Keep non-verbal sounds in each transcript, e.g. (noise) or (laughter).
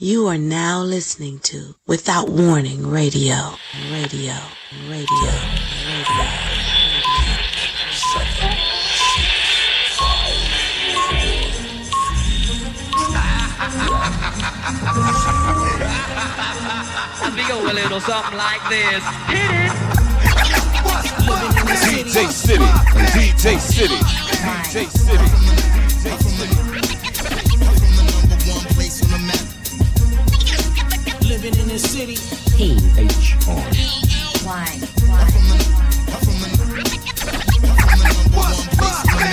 You are now listening to Without Warning Radio. Radio. Radio. Radio. I think go a little something like this. Hit it. DJ City, DJ City, DJ City, DJ City. Living in the city.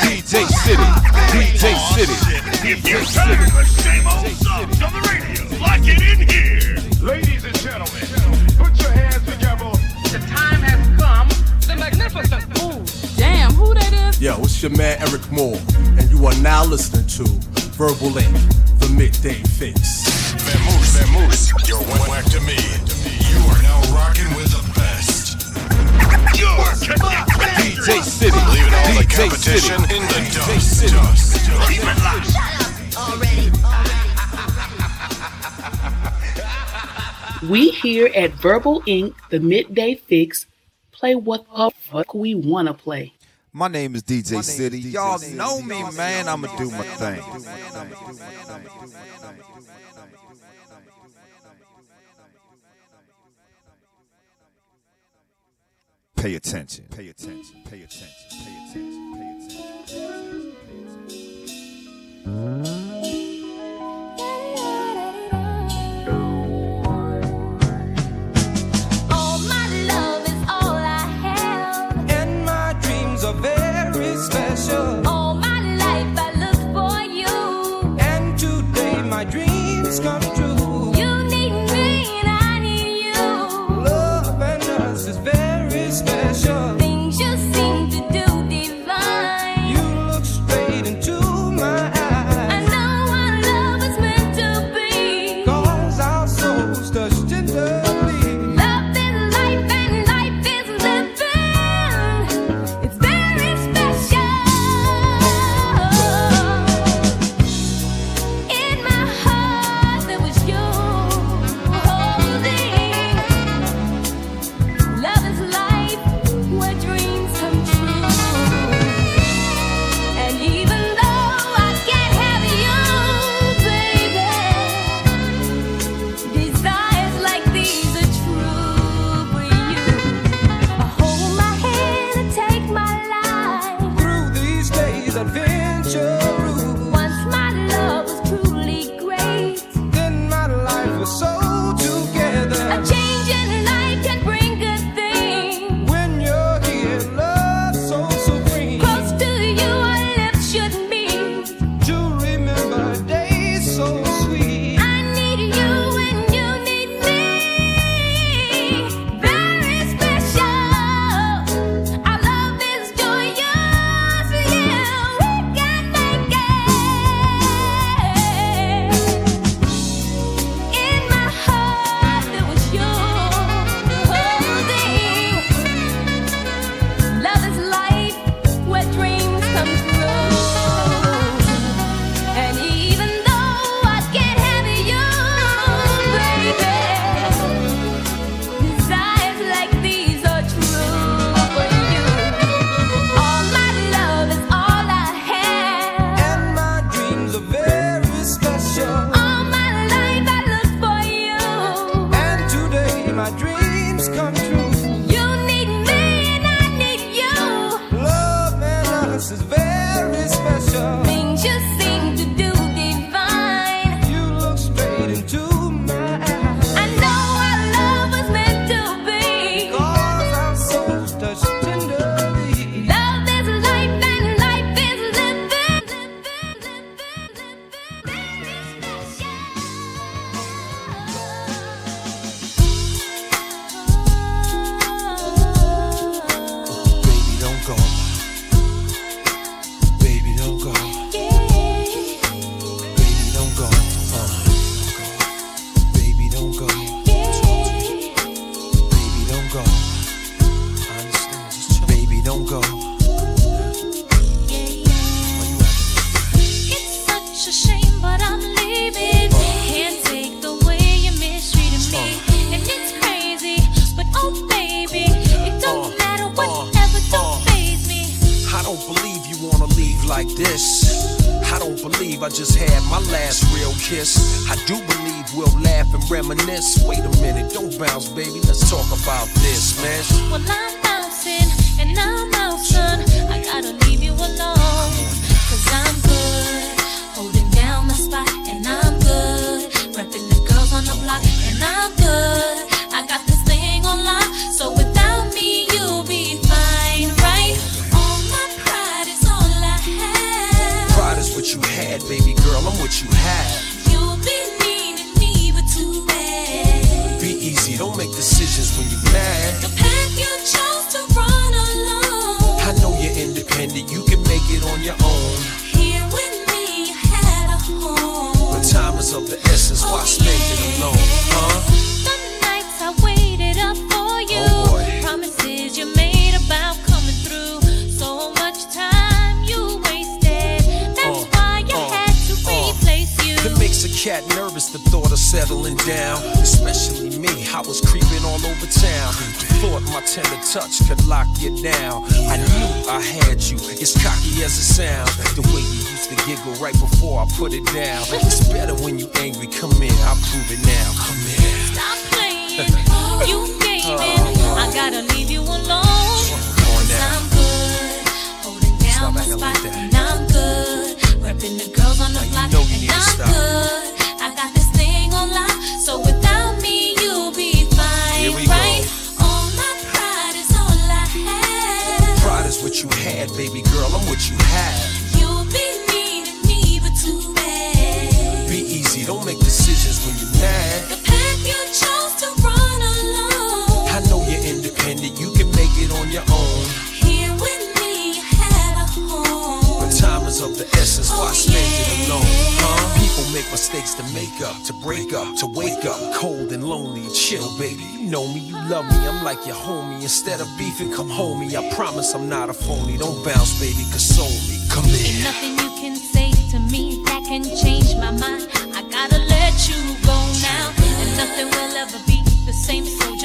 DJ City, DJ City. If you're the same old songs on the radio, it in here. Ladies and gentlemen, put your hands together. The time has come. The magnificent. Ooh, damn, who that is? Yo, it's your man Eryk Moore, and you are now listening to Verbal Ink, the midday fix. Vamoose, Vamoose, you're whack to me. You are now rocking with the best. You're DJ City, Leaving all the competition in the dust. Dust. Keep it locked. (laughs) We here at Verbal Ink, the midday fix, play what the fuck we wanna play. My name is DJ City. Y'all know me, man. I'ma do my thing. Pay attention. Pay attention. Pay attention. Pay attention. Pay attention. Pay attention. All my love is all I have. And my dreams are very special. All my life I look for you. And today my dreams come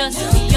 just me.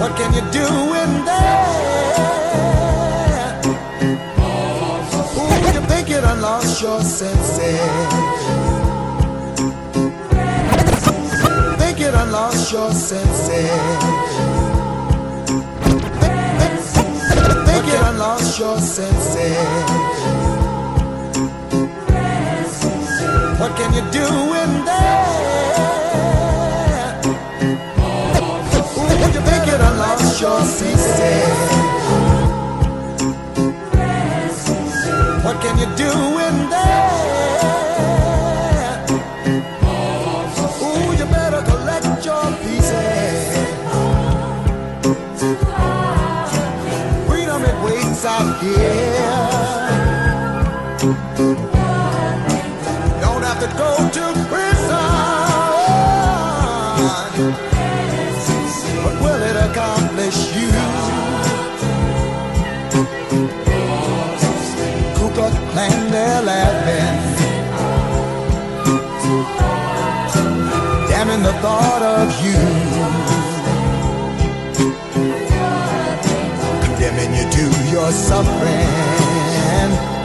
What can you do in there? Ooh, you think lost your senses? Think it done lost your senses? Think lost your senses? What can you do in there? Would you think it a lost your sister? What can you do in there? laughing. Damn the thought of you. Condemning you to your suffering.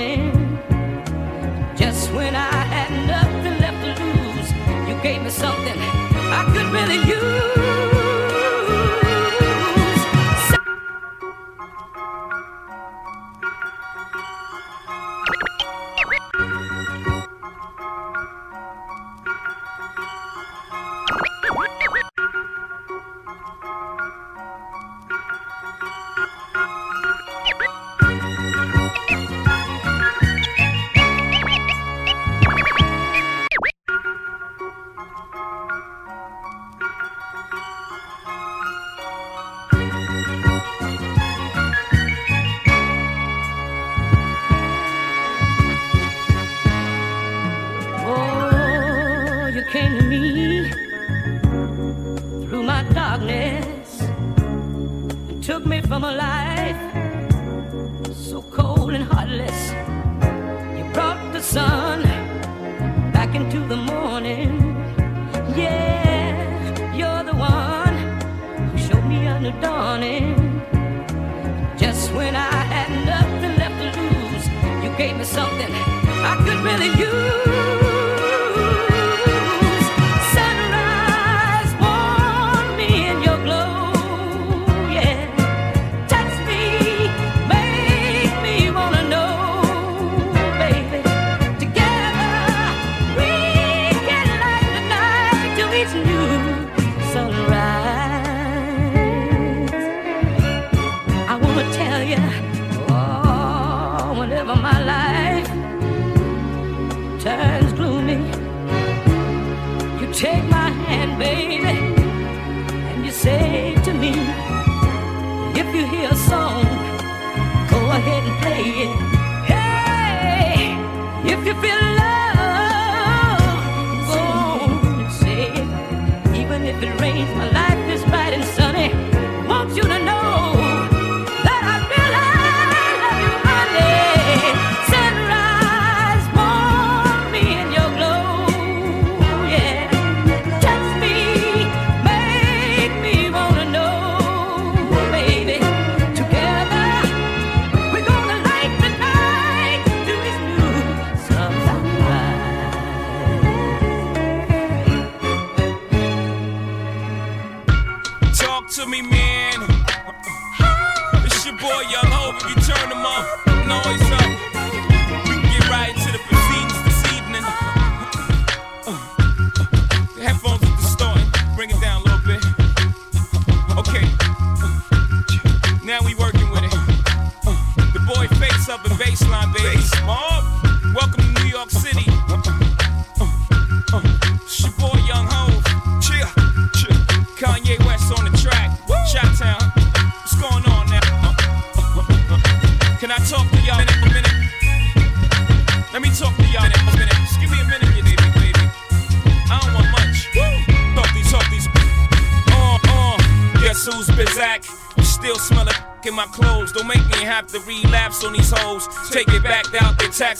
morning. Just when I had nothing left to lose, you gave me something I could really use.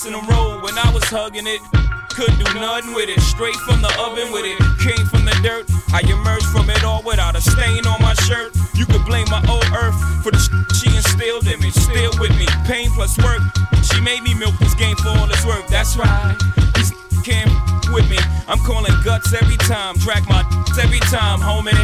Taxing the road. When I was hugging it, couldn't do nothing with it. Straight from the oven with it. Came from the dirt. I emerged from it all without a stain on my shirt. You could blame my old earth for the sh- she instilled in me. Still with me. Pain plus work. She made me milk this game for all its work. That's right. These (laughs) can't with me. I'm calling guts every time. Track my (laughs) every time, homie.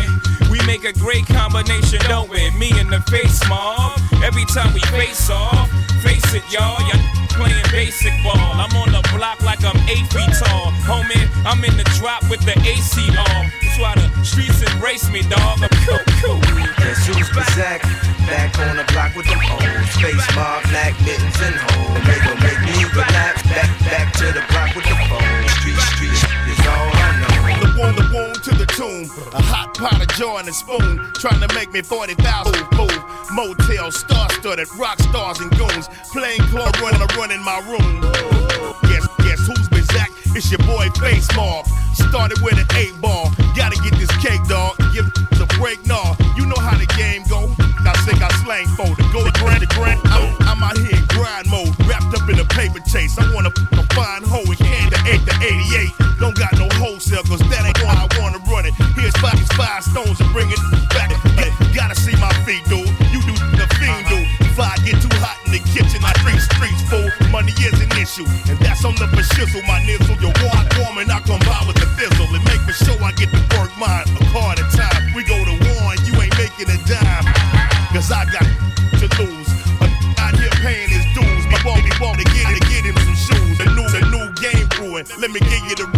We make a great combination, don't we? Me in the face, mob. Every time we face off, face it, y'all. Y'all playing basic ball. I'm on the block like I'm eight feet tall, homie. I'm in the drop with the AC on. That's why the streets embrace me, dog. I'm cool, cool. Guess who's Bazak? Back on the block with them old space mob, black mittens and hoes. They gon' make me relax. Back, back to the block with the phone. Tomb. A hot pot of joy and a spoon. Trying to make me 40,000. Move. Motel, star studded, rock stars and goons. Playing club, running, running my room. Guess, guess who's Bizak? It's your boy Face Mob. Started with an eight ball. Gotta get this cake, dog. Give the break, nah. You know how the game go. I think I slang for the go to grand to grand. I'm, I'm out here in grind mode, wrapped up in a paper chase. I wanna a fine hoe and can the 8 to 88. Don't got no wholesale, cause that ain't why five, five stones and bring it back. Gotta see my feet, dude. You do the fiend, dude. If I get too hot in the kitchen, I drink streets full. Money is an issue, and that's on the shizzle. My nizzle, your water warm, and I come by with the fizzle. And make for sure I get to work mine a car at a time. We go to war, and you ain't making a dime. Cause I got to lose. A out here paying his dues. My ball, ball to get it, get him some shoes. The new, the new game brewing. Let me give you the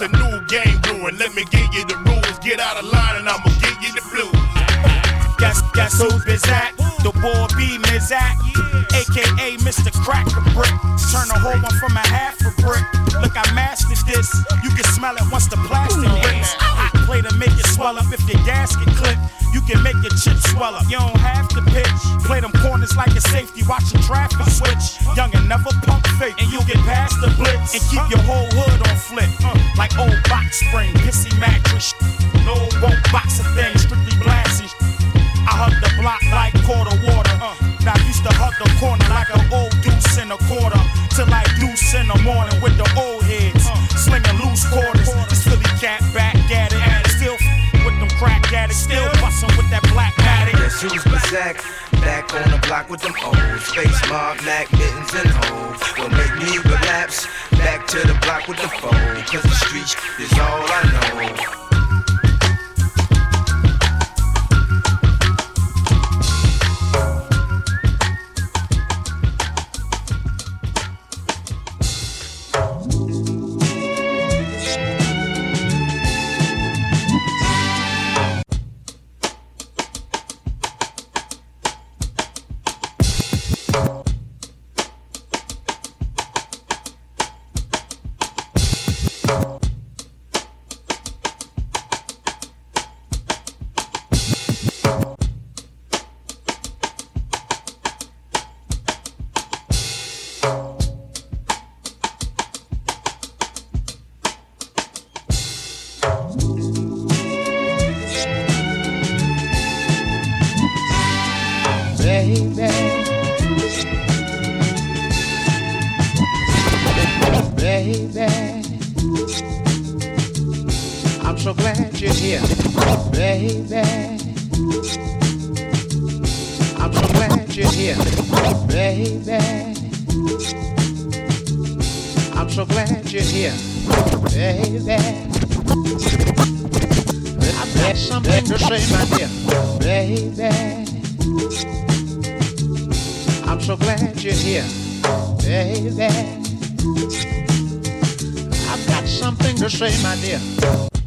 It's a new game brewing. Let me give you the rules. Get out of line, and I'ma give you the blues. Guess, guess who Bizak? The boy B Mizak, aka Mr. Cracker Brick. Turn a whole one from a half a brick. Look, I mastered this. You can smell it once the plastic hits. Play to make it swell up if your gasket clip. You can make your chips swell up. You don't have to pitch. Play them corners like a safety watch watching traffic switch. Young and never pump fake, and you get past the blitz and keep your whole hood on flip. Like old box spring, pissy mattress. No, won't box a thing, strictly blasting. I hug the block like quarter water. I used to hug the corner like an old deuce in a quarter. Till like deuce in the morning with the old heads. Slinging loose quarters. Crack addicts. Still bustin' with that black matic. Guess who's Bazak? Back on the block with them O's. Face mob, Mac, mittens, and hoes. Will make me relapse. Back to the block with the foe. Cause the streets is all I know. Baby. I'm so glad you're here, baby. I've got something to say, my dear, baby. I'm so glad you're here, baby. I've got something to say, my dear.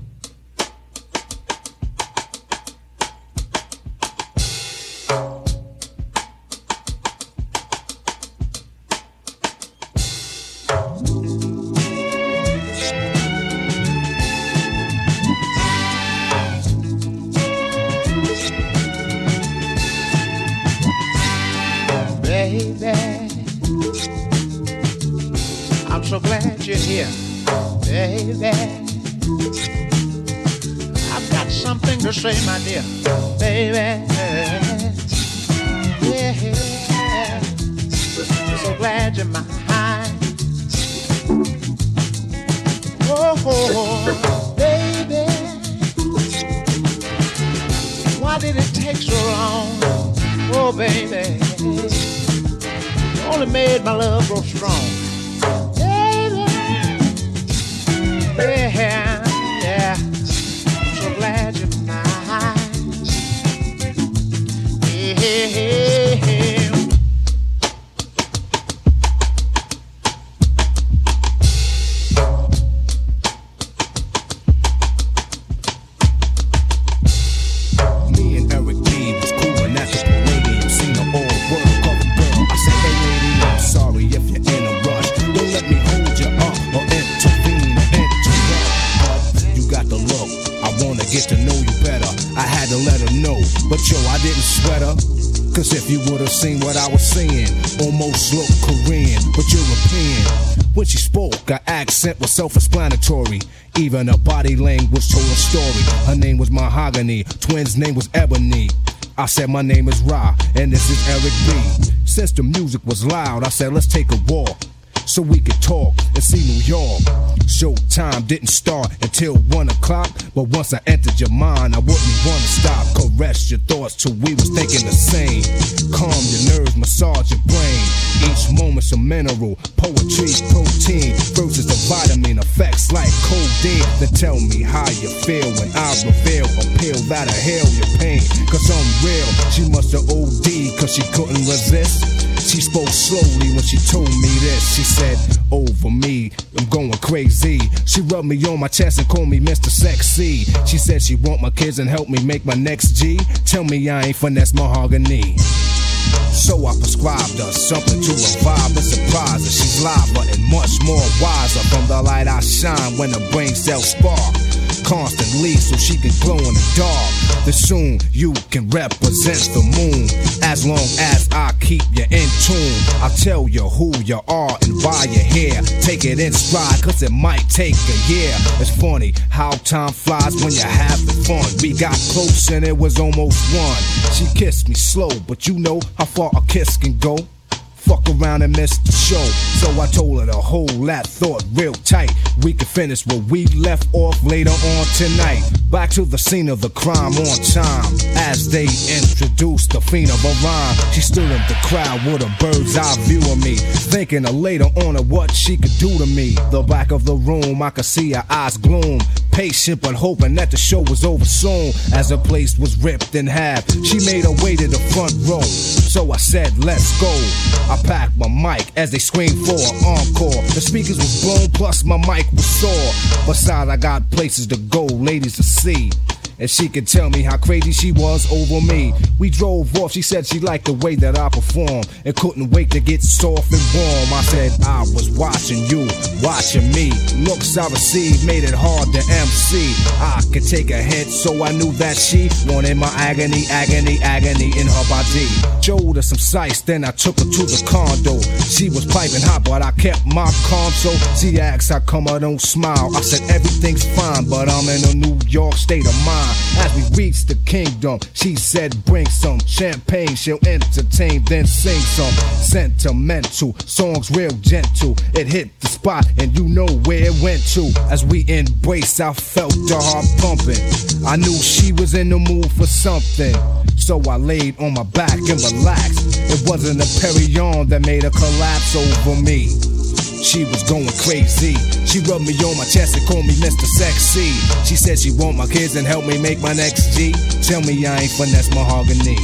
I said my name is Ra, and this is Eric B. Since the music was loud, I said let's take a walk so we could talk Didn't start until one o'clock, but once I entered your mind, I wouldn't wanna stop. Caress your thoughts till we was thinking the same. Calm your nerves, massage your brain. Each moment's a mineral, poetry, protein versus the vitamin effects like codeine. Then tell me how you feel when I reveal a pill that'll heal your pain. Cause I'm real, she must have OD cause she couldn't resist. She spoke slowly when she told me this. She said, Over me, I'm going crazy. She rubbed me on my chest and called me Mr. Sexy. She said she want my kids and help me make my next G. Tell me I ain't finesse mahogany. So I prescribed her something to revive and surprise her. She's liver and much more wiser from the light I shine when the brain cells spark. Constantly so she can glow in the dark. Then soon you can represent the moon. As long as I keep you in tune, I'll tell you who you are and why you're here. Take it in stride, cause it might take a year. It's funny how time flies when you're having fun. We got close and it was almost one. She kissed me slow, but you know how far a kiss can go. Fuck around and miss the show. So I told her to hold that thought real tight. We could finish where we left off later on tonight. Back to the scene of the crime on time. As they introduced the fiend of a rhyme, she stood in the crowd with a bird's eye view of me. Thinking of later on of what she could do to me. The back of the room, I could see her eyes gloom. Patient but hoping that the show was over soon. As the place was ripped in half, she made her way to the front row. So I said, let's go. I packed my mic as they screamed for an encore. The speakers was blown, plus my mic was sore. Besides, I got places to go, ladies to see. And she could tell me how crazy she was over me. We drove off, she said she liked the way that I performed and couldn't wait to get soft and warm. I said, I was watching you, watching me. Looks I received made it hard to MC. I could take a hit, so I knew that she wanted my agony, agony, agony in her body. Showed her some sights, then I took her to the condo. She was piping hot, but I kept my calm. So she asked how come I don't smile. I said everything's fine, but I'm in a New York state of mind. As we reached the kingdom, she said, Bring some champagne, she'll entertain, then sing some sentimental songs, real gentle. It hit the spot, and you know where it went to. As we embraced, I felt the heart pumping. I knew she was in the mood for something. So I laid on my back and relaxed. It wasn't a Perignon that made her collapse over me. She was going crazy. She rubbed me on my chest and called me Mr. Sexy. She said she want my kids and help me make my next G. Tell me I ain't finesse mahogany.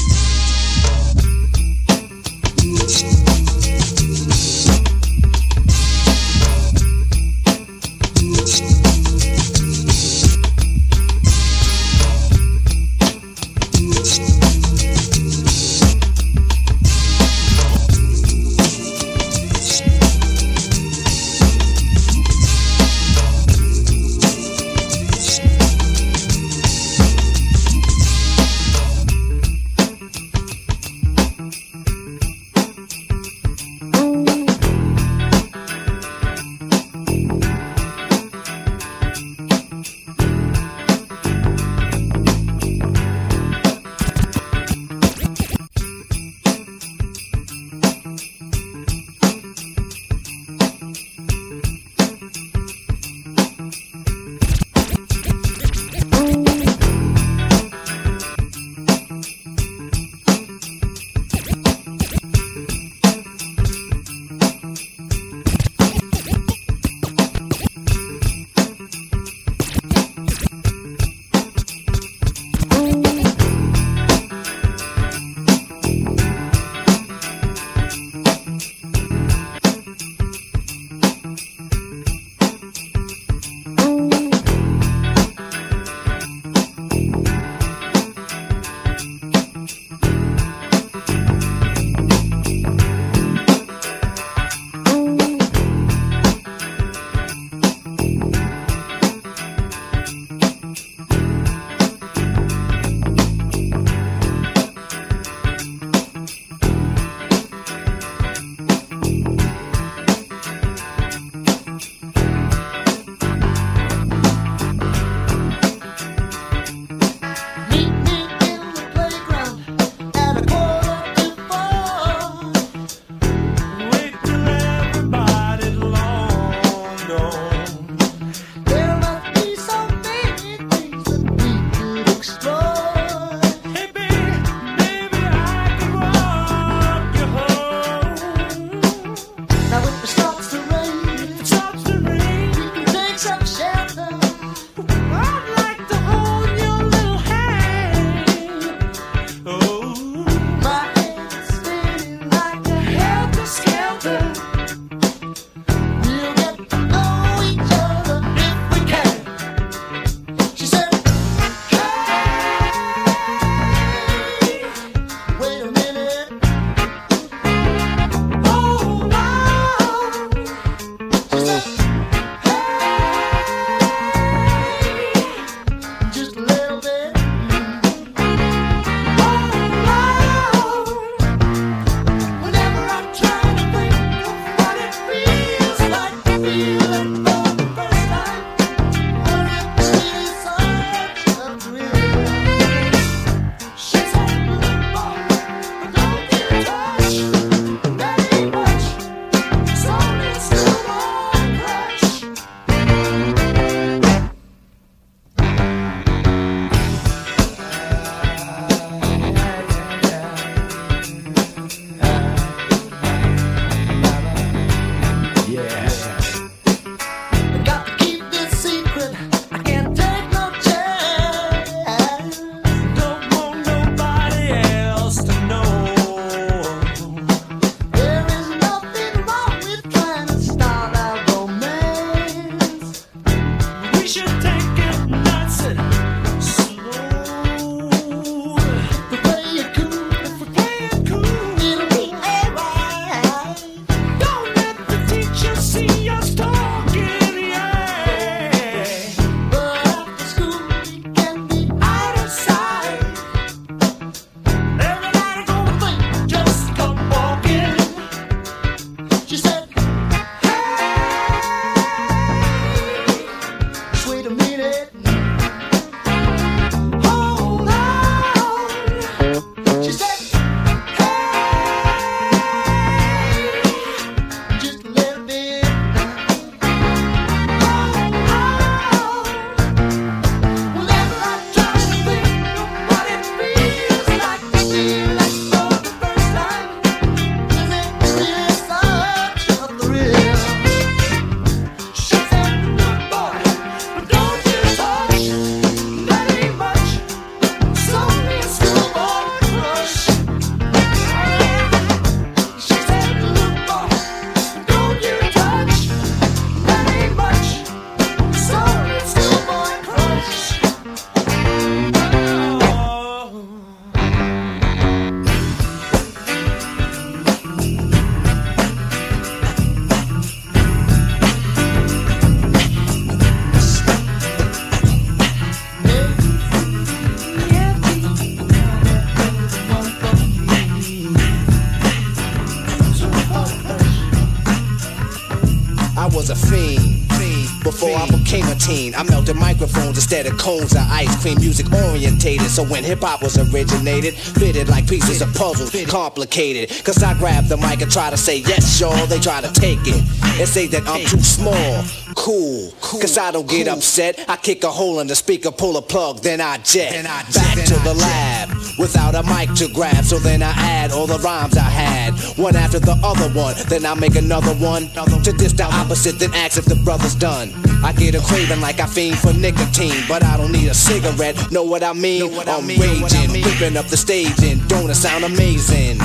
I melted microphones instead of cones of ice cream. Music orientated, so when hip hop was originated, fitted like pieces of puzzles, complicated. Cause I grab the mic and try to say yes, y'all. They try to take it and say that I'm too small. Cool, cause I don't get upset. I kick a hole in the speaker, pull a plug, then I jet. Back to the lab without a mic to grab. So then I add all the rhymes I had, one after the other one. Then I make another one to diss the opposite, then ask if the brother's done. I get a craving like I fiend for nicotine, but I don't need a cigarette. Know what I mean? I'm raging, whipping up the stage, and don't it sound amazing?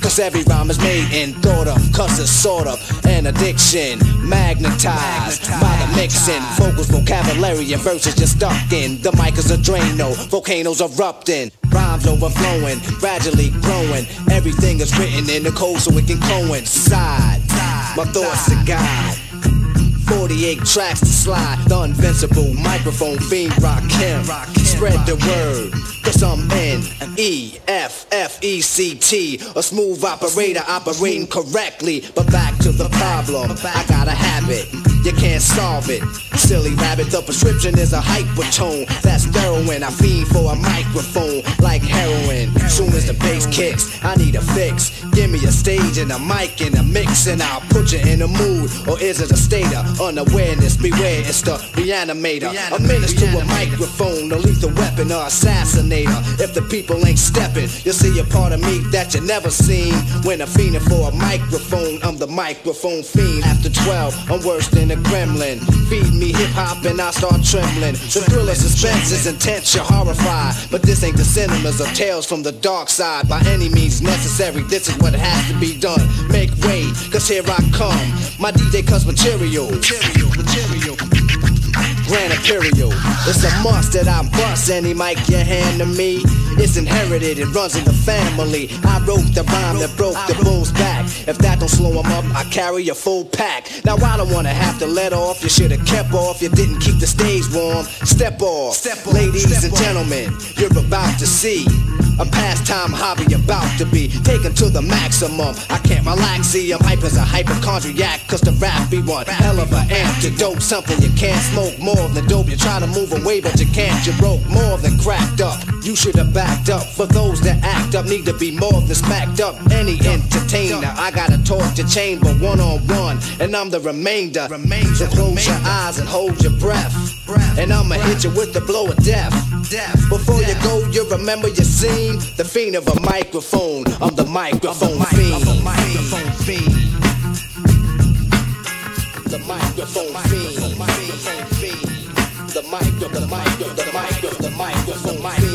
Cause every rhyme is made and thought of, cause it's sort of an addiction. Magnetized by the mixing, vocals, vocabulary, and verses just stuck in. The mic is a Drano, volcanoes erupting, rhymes overflowing, gradually growing. Everything is written in the code so it can coincide. My thoughts are God. 48 tracks to slide. The invincible microphone fiend rock him. Spread the word. Cause I'm N E F F E C T. A smooth operator operating correctly. But back to the problem. I got a habit. You can't solve it. Silly rabbit, the prescription is a hypertone. That's heroin. I fiend for a microphone like heroin. Soon as the bass kicks, I need a fix. Give me a stage and a mic and a mix, and I'll put you in a mood. Or is it a state of unawareness? Beware, it's the reanimator. A menace to a microphone, a lethal weapon or assassinator. If the people ain't stepping, you'll see a part of me that you never seen. When I'm fiending for a microphone, I'm the microphone fiend. After 12, I'm worse than a gremlin. Feed me hip hop and I start trembling. The thrill of suspense is intense, you're horrified. But this ain't the cinemas of tales from the dark side. By any means necessary, this is what has to be done. Make way, cause here I come. My DJ cuts material. Material, material. It's a must that I bust any mic you hand to me. It's inherited, it runs in the family. I wrote the rhyme that broke the bull's back. If that don't slow him up, I carry a full pack. Now I don't wanna have to let off. You should've kept off. You didn't keep the stage warm. Step off, Step off. ladies and gentlemen. You're about to see a pastime hobby about to be taken to the maximum. I can't relax, see, I'm hype as a hypochondriac, cause the rap be one hell of an antidote. Something you can't smoke more than dope. You're trying to move away, but you can't. You broke more than cracked up. You should have backed up. For those that act up, need to be more than smacked up. Any entertainer, I gotta talk to chamber one on one, and I'm the remainder. So close your eyes and hold your breath. And I'ma hit you with the blow of death. Before you go, you remember your scene. The fiend of a microphone. I'm the microphone fiend. The microphone fiend. The microphone fiend. The micro, the micro, the micro, the microphone fiend.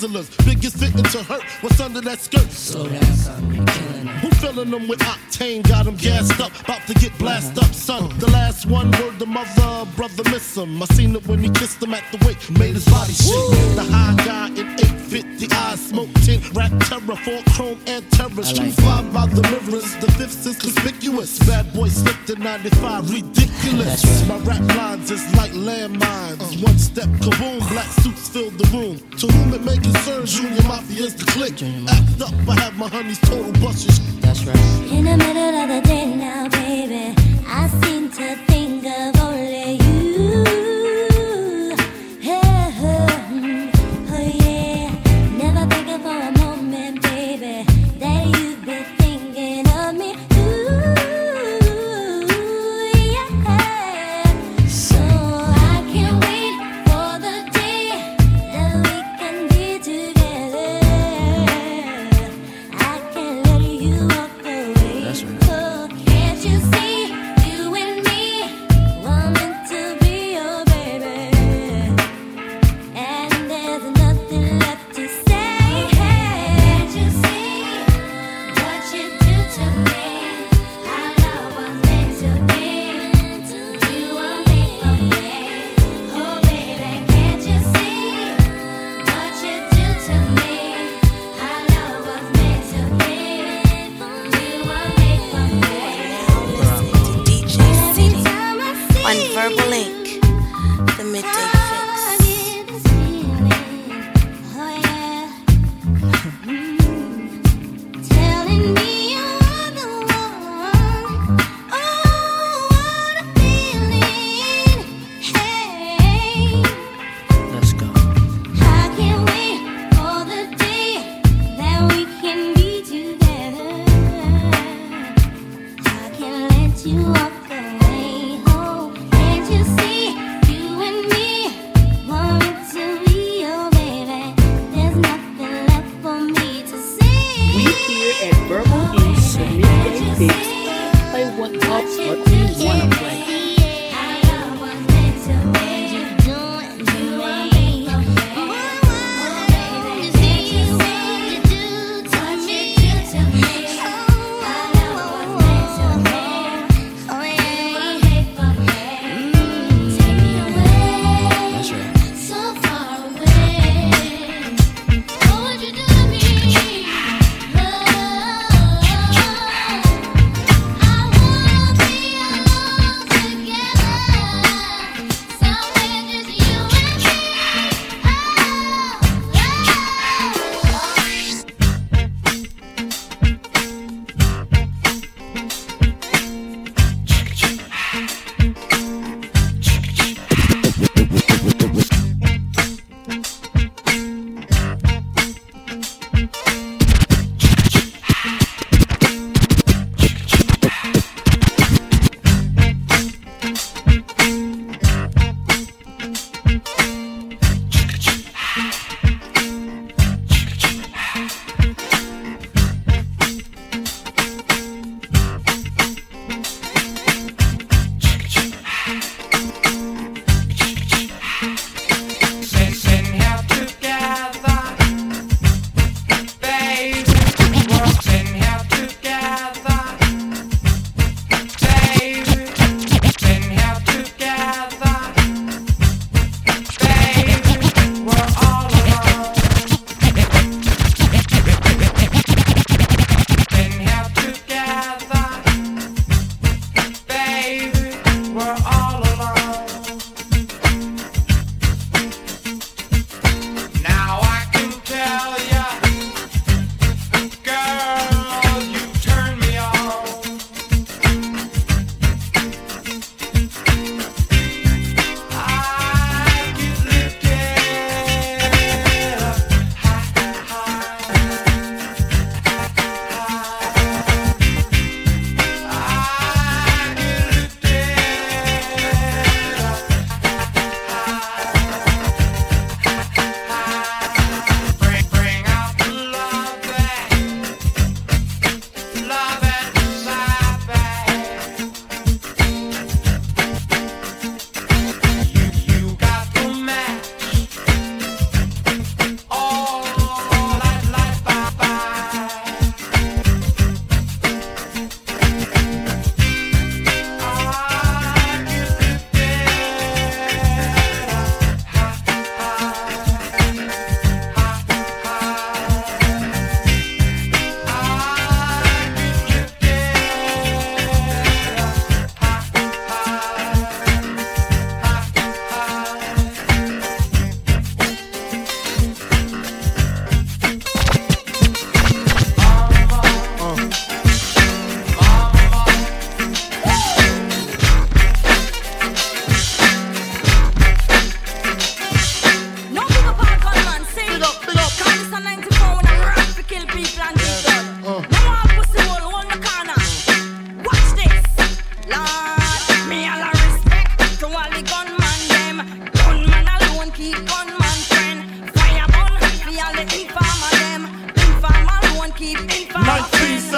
sizzlers. Biggest victim to hurt what's under that skirt. So that's Who filling them with hot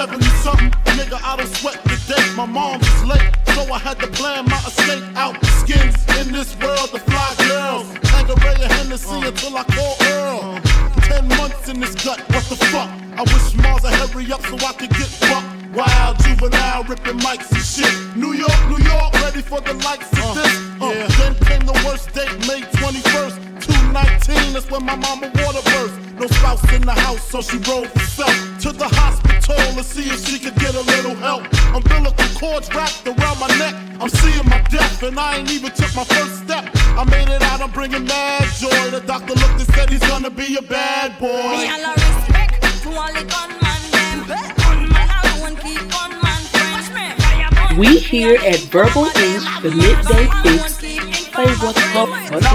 1970 something, nigga, I don't sweat the day. My mom was late, so I had to plan my escape out. Skins in this world, the fly girls. Tanqueray and Hennessy until I call Earl. Ten months in this gut, what the fuck? I wish Mars would hurry up so I could get fucked. Wild juvenile ripping mics and shit. New York, New York, ready for the likes of this. Uh, Then came the worst date, May 21st, 219. That's when my mama water burst. No spouse in the house, so she rolled herself to the hospital to see if she could get a little help. Umbilical cords wrapped around my neck. I'm seeing my death, and I ain't even took my first step. I made it out, I'm bringing mad joy. The doctor looked and said he's gonna be a bad boy. Me all a respect to all the gunman them. Gunman alone keep gunman friend. Fire burn, We here at Verbal Ink, the Midday Fixx, play what the fuck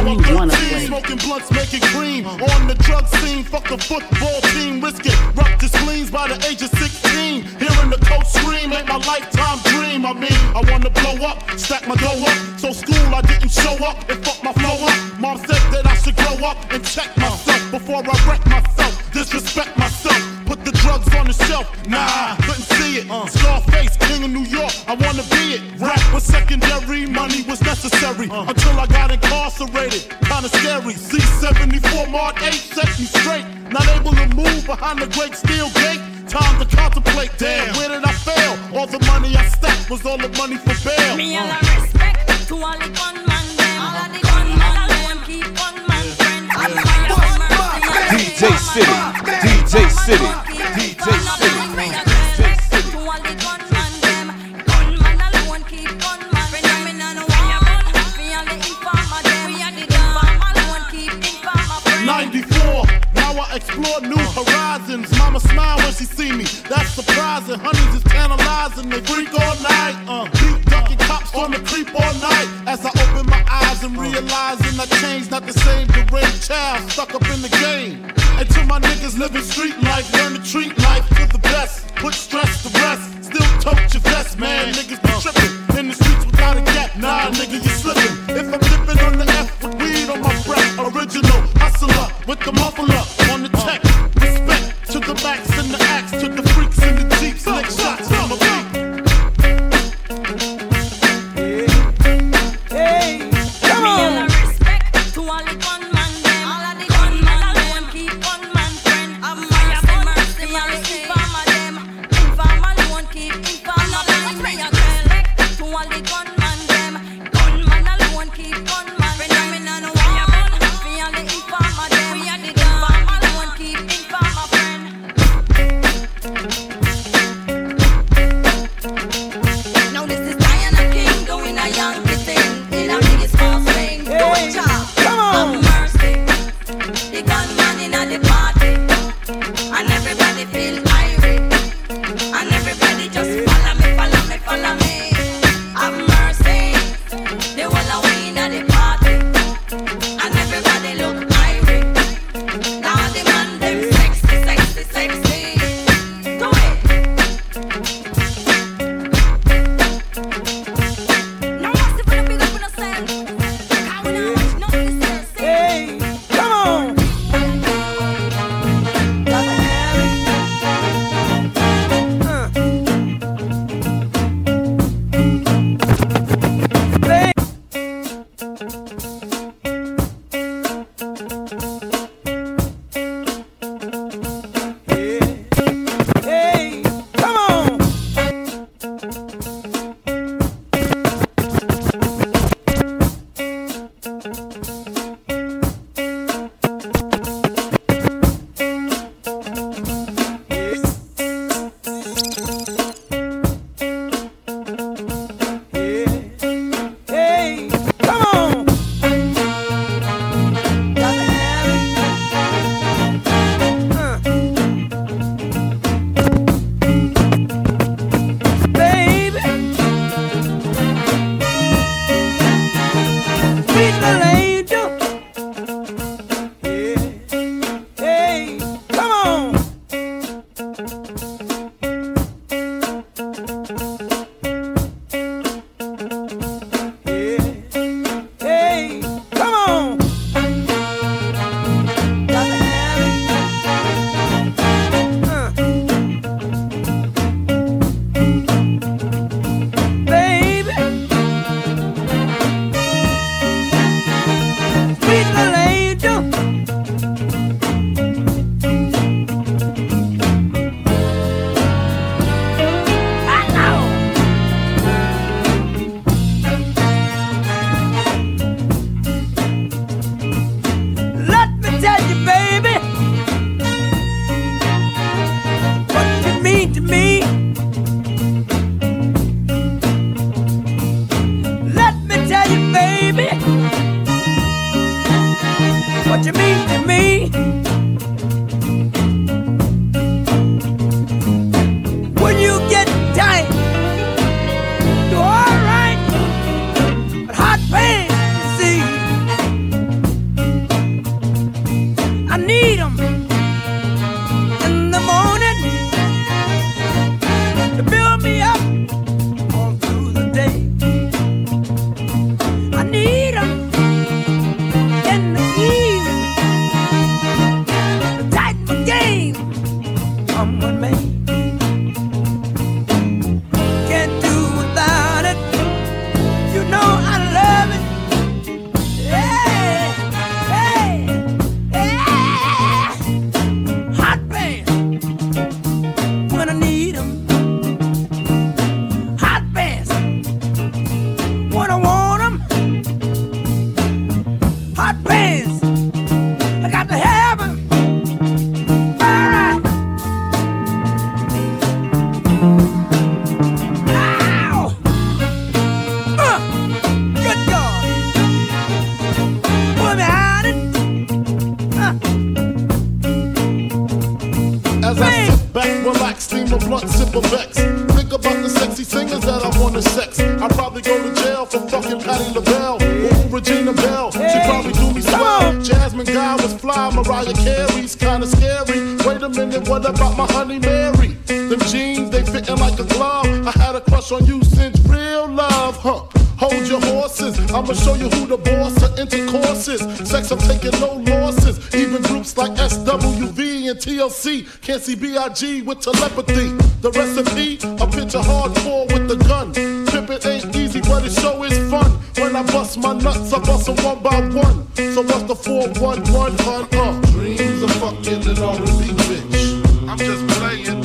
we wanna play. Smoking blunts, making cream on the drug scene. Fuck a football team, risk it. Rupture spleens by the age of 16. Hearing the coach scream ain't my lifetime dream. I mean, I wanna blow up, stack my dough up. So school I didn't show up and fuck my flow up. Mom said that I should grow up and check myself before I wreck myself. Disrespect myself. Put the drugs on the shelf. Nah, couldn't see it. Uh. Scarface, king of New York. I wanna be it. Rap was secondary, money was necessary. Uh. Until I got incarcerated. Kinda scary. C74 Mark 8 set me straight. Not able to move behind the great steel gate. Time to contemplate. Damn, where did I fail? All the money I stacked was all the money for bail. Me all a respect to all the gunman them. All of the gunman alone keep gunman friend. Fire burn, fi all DJ City, DJ City, freak all night. Uh, beat ducking cops on the creep all night. As I open my eyes and realizing I changed, not the same deranged child stuck up in the game. And to my niggas living street life, learn to treat life to the best. Put stress to rest. Still tote your vest, man. Niggas be tripping TLC can't see B.I.G. with telepathy. The recipe, a picture hardcore with the gun. Pimpin' ain't easy, but it sure is fun. When I bust my nuts, I bust bust 'em one by one. So what's the 411, hun? Uh, dreams of fucking an R&B bitch. I'm just playing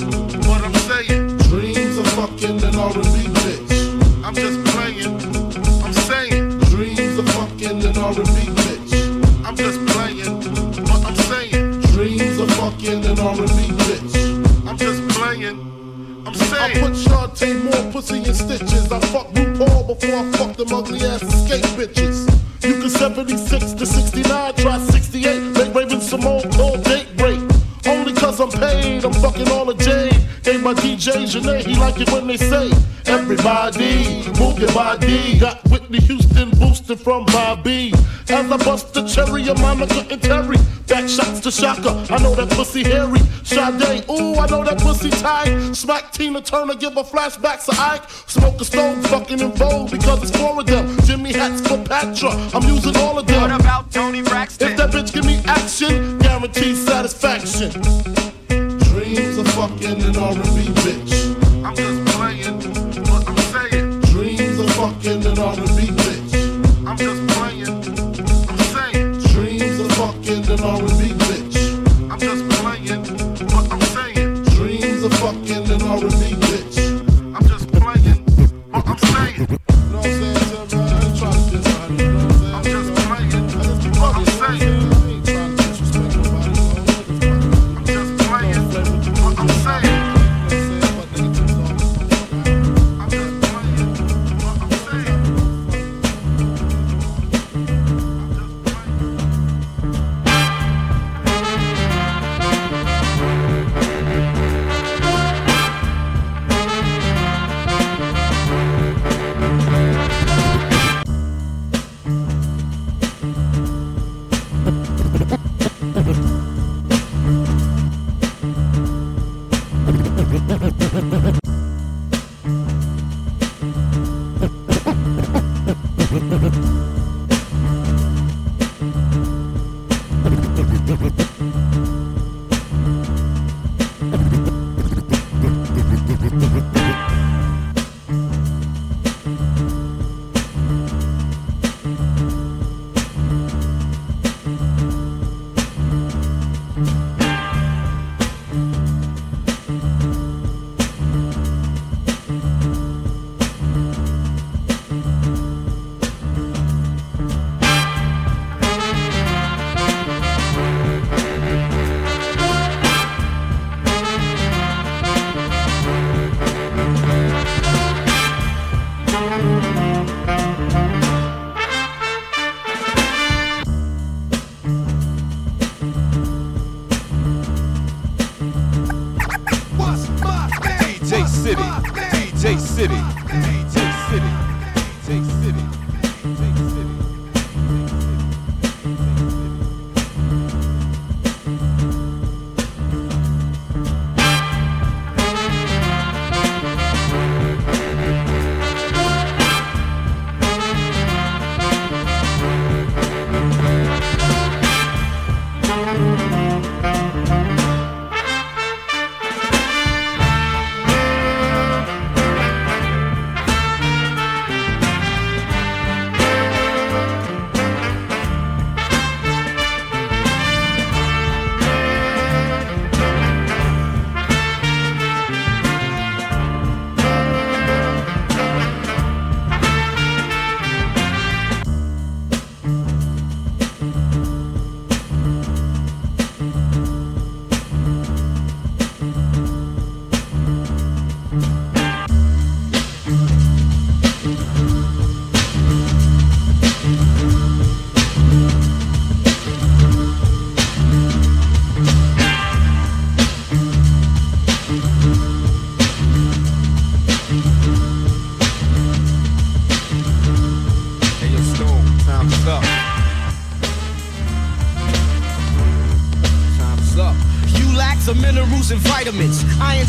what I'm saying. Dreams of fucking an R&B bitch. I'm just playing. I'm saying. Dreams of fucking an R&B fucking an R&B bitch. I'm just playing. I'm saying. I put Chanté Moore pussy in stitches. I fuck RuPaul before I fuck them ugly ass Xscape bitches. You can 76 to 69, try 68. Make Raven Simone call date break. Only cause I'm paid, I'm fucking all the Jade. Gave my DJ Janae, he like it when they say, Everybody, move your body. Got Whitney Houston boosted from Bobby. As I bust the cherry of Monica and Terry. Back shots to Chaka, I know that pussy hairy. Sade, ooh, I know that pussy tight. Smack Tina Turner, give her flashbacks to Ike. Smoke a stove, fucking En Vogue because it's four of them. Jimmy hats for Patra, I'm using all of them. What about Toni Braxton? If that bitch give me action, guaranteed satisfaction. Dreams of fucking an R&B bitch. I'm just playing what I'm saying. Dreams of fucking an R&B bitch. I'm just playing. I'm saying. Dreams of fucking an R&B bitch. I'm just playing what I'm saying. Dreams of fucking an R&B bitch. I'm just playing what I'm saying. You know what I'm saying,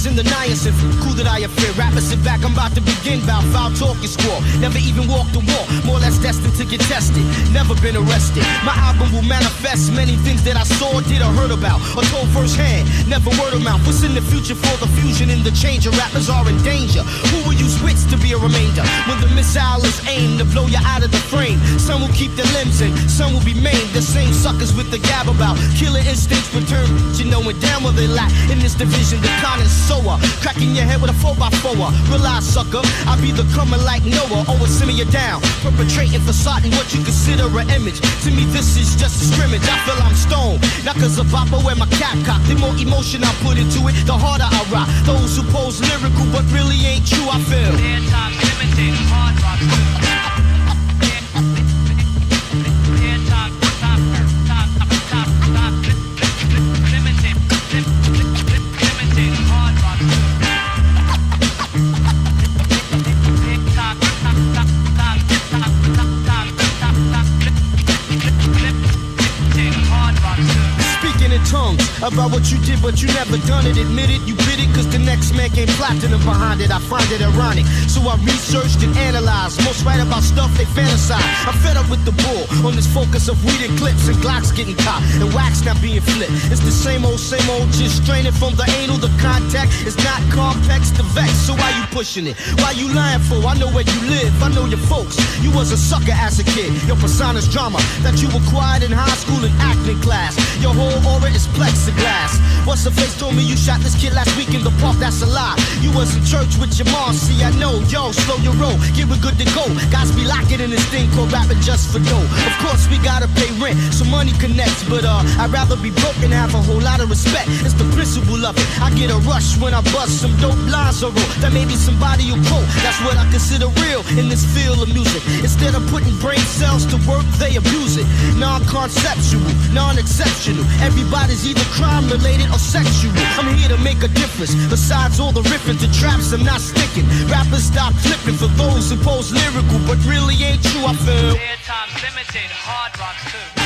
in the niacin. Cool that I affair. Rappers sit back, I'm about to begin. Bout foul talking squall. Never even walked the wall. More or less destined to get tested. Never been arrested. My album will manifest many things that I saw, did, or heard about, or told firsthand. Never word of mouth. What's in the future for the fusion and the change? Rappers are in danger. Who will use wits to be a remainder? When the missile is aimed to blow you out of the frame. Some will keep their limbs in, some will be maimed. The same suckers with the gab about killer instincts return. You know it damn well they lack in this division. The con is sower, cracking your head with a 4x4. Realize, sucker, I be the coming like Noah. Always sending you down, perpetrating facade what you consider an image. To me, this is just a scrimmage. I feel I'm stoned, not cause of Papa wear my cap cock. The more emotion I put into it, the harder I rock. Those who pose lyrical but really ain't true, I feel. Speaking about what you did, but you never done it. Admit it, you bit it, cause the next man came platinum behind it. I find it ironic. So I researched and analyzed. Most write about stuff they fantasize. I'm fed up with the bull on this focus of weed and clips and Glocks getting caught and wax not being flipped. It's the same old, same old, just straining from the anal. The contact is not complex to vex. So why you pushing it? Why you lying for? I know where you live, I know your folks. You was a sucker as a kid. Your persona's drama that you acquired in high school and acting class. Your whole aura is plexiglass. What's the face told me you shot this kid last week in the park? That's a lie. You was in church with your mom. See, I know. Yo, slow your roll. Get we good to go. Guys be locking in this thing called rapping just for dough. Of course, we gotta pay rent, so money connects. But uh, I'd rather be broke and have a whole lot of respect. It's the principle of it. I get a rush when I bust some dope lines or roll. That maybe somebody will quote. That's what I consider real in this field of music. Instead of putting brain cells to work, they abuse it. Non-conceptual, non-exceptional. Everybody's either crime related or sexual. I'm here to make a difference. Besides all the riffing to traps, I'm not sticking. Rappers stop flipping for those who pose lyrical, but really ain't true. I feel. Time's limited, hard rocks too.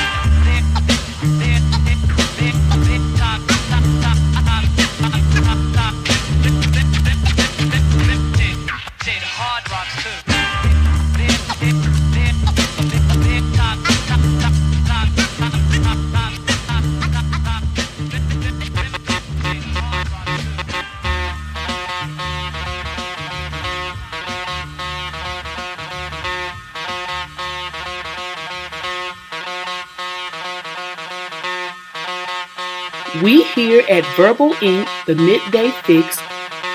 We here at Verbal Ink, the Midday Fixx,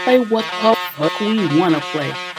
play what the fuck we wanna play.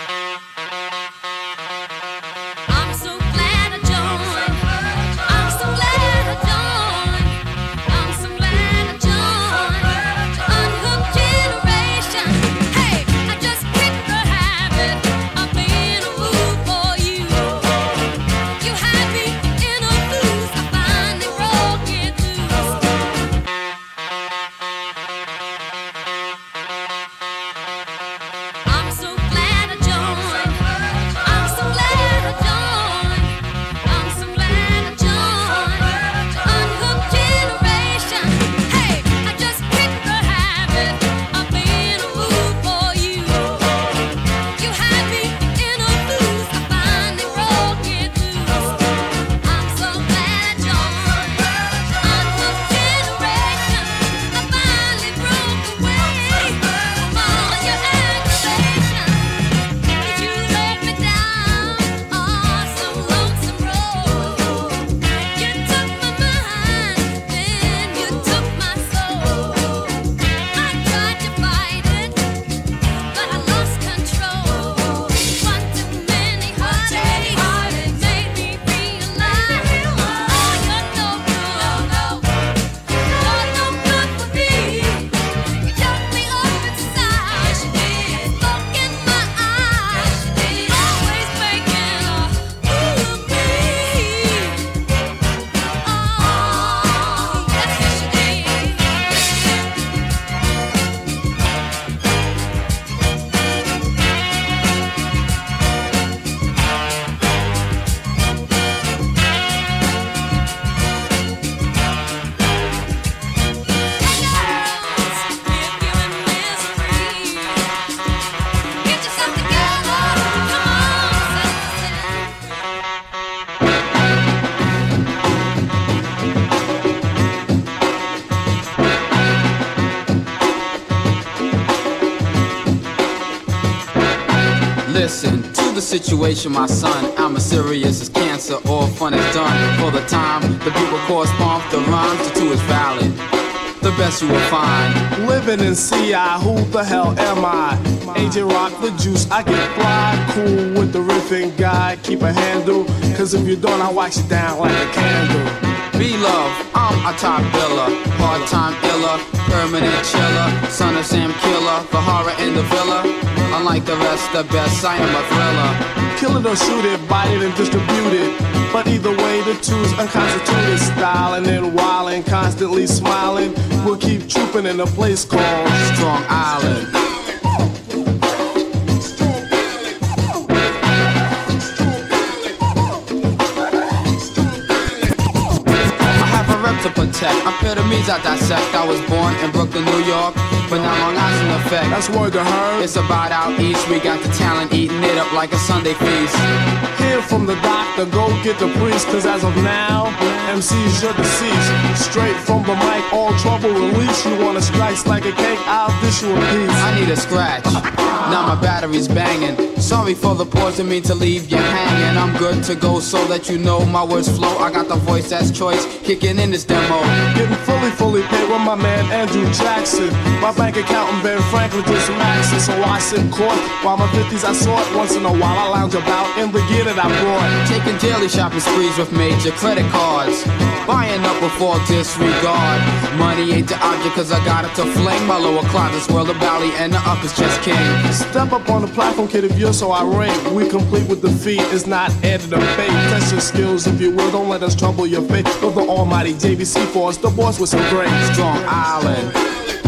Situation, my son. I'm as serious as cancer. All fun is done for the time. The people correspond the rhymes. The two is valid. The best you will find. Living in CI, who the hell am I? AJ Rok the juice, I get fly, cool with the riffing guy. Keep a handle, cause if you don't, I'll wax you down like a candle. B-Luv, I'm a top biller, part time iller, permanent chiller, son of Sam Killer, the horror in the villa. Unlike the rest, the best, I am a thriller. Kill it or shoot it, bite it and distribute it. But either way, the two's unconstituted style, and and constantly smiling, we'll keep trooping in a place called Strong Island. Epitomes I dissect. I was born in Brooklyn, New York, but now Long Island effect. That's word to her. It's about out east. We got the talent eating it up like a Sunday feast. Hear from the doctor, go get the priest, cause as of now, MC's your deceased. Straight from the mic, all trouble release. You wanna scratch like a cake, I'll dish you a piece. I need a scratch. Now my battery's banging. Sorry for the pause, didn't mean to leave you hanging. I'm good to go so that you know my words flow. I got the voice that's choice, kicking in this demo. Getting fully, fully paid with my man Andrew Jackson. My bank account and Ben Franklin just maxing, so I sit court. While my 50s I sort, once in a while I lounge about in the gear that I brought. Taking daily shopping sprees with major credit cards. Buying up before disregard. Money ain't the object, cause I got it to fling. My lower closet's swirl the valley, and the upper's just king. Step up on the platform, kid, if you're so I irate. We complete with the feet, it's not added a bait. Test your skills, if you will, don't let us trouble your faith. Of the almighty JVC force, the boss was so great. Strong Island.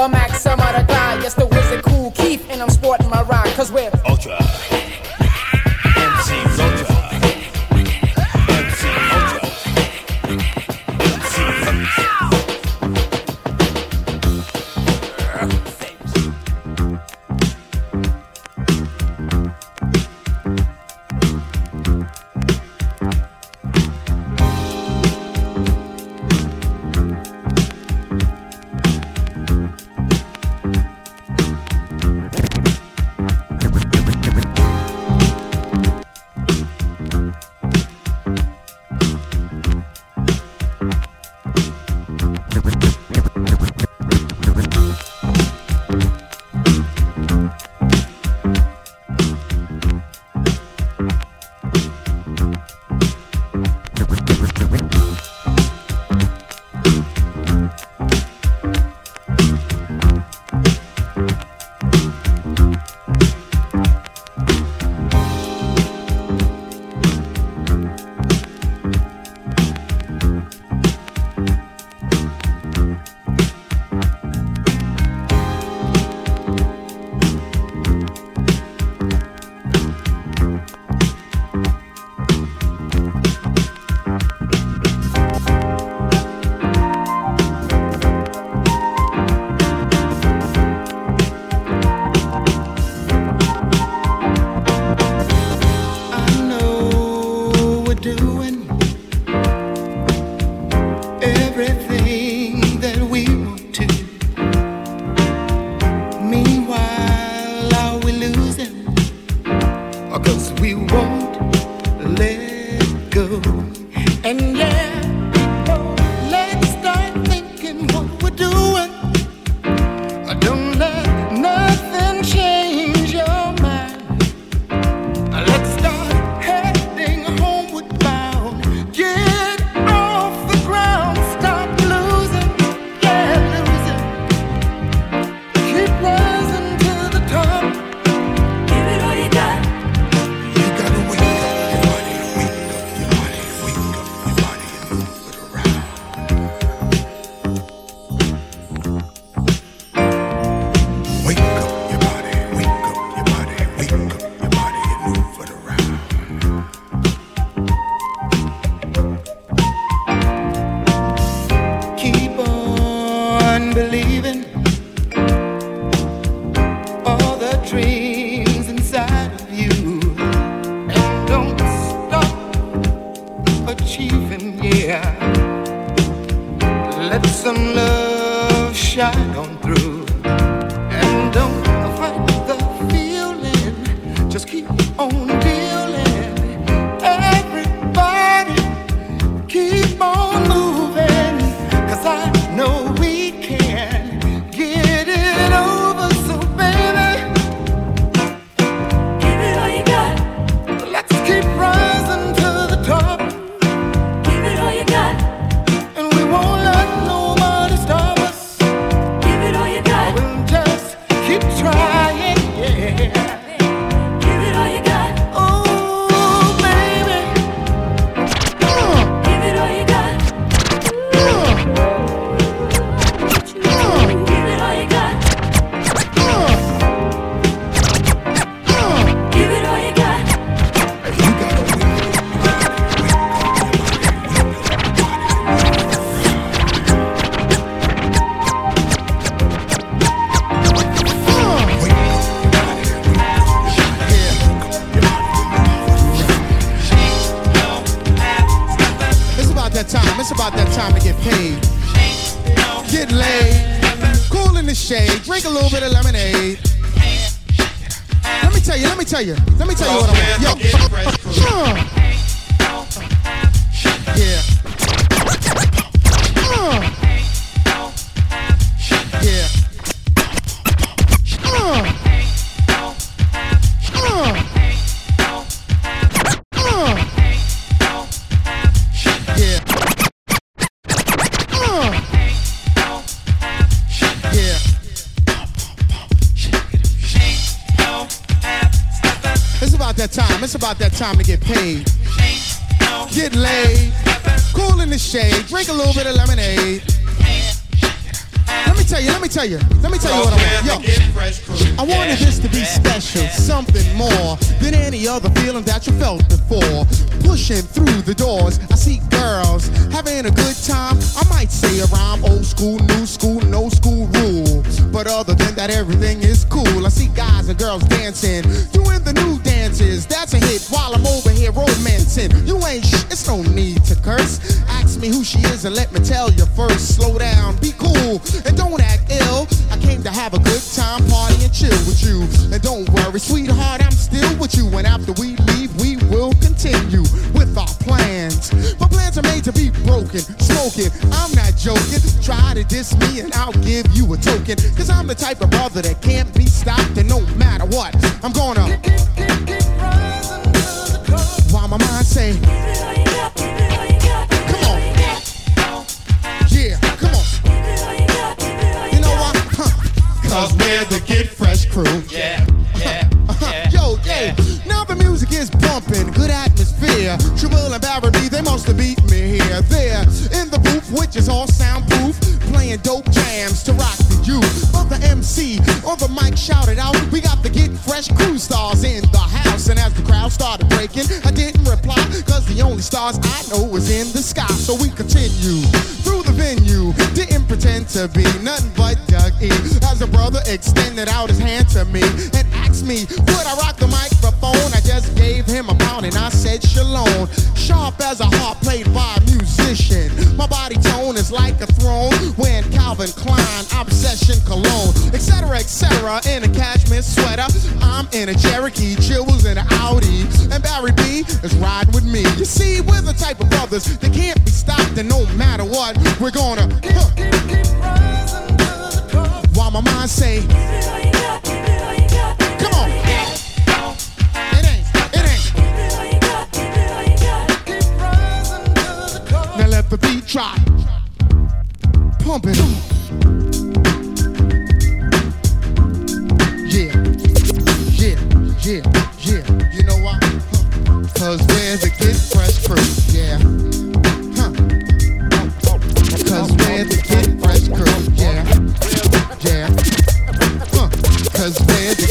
A Datsun,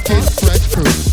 the Get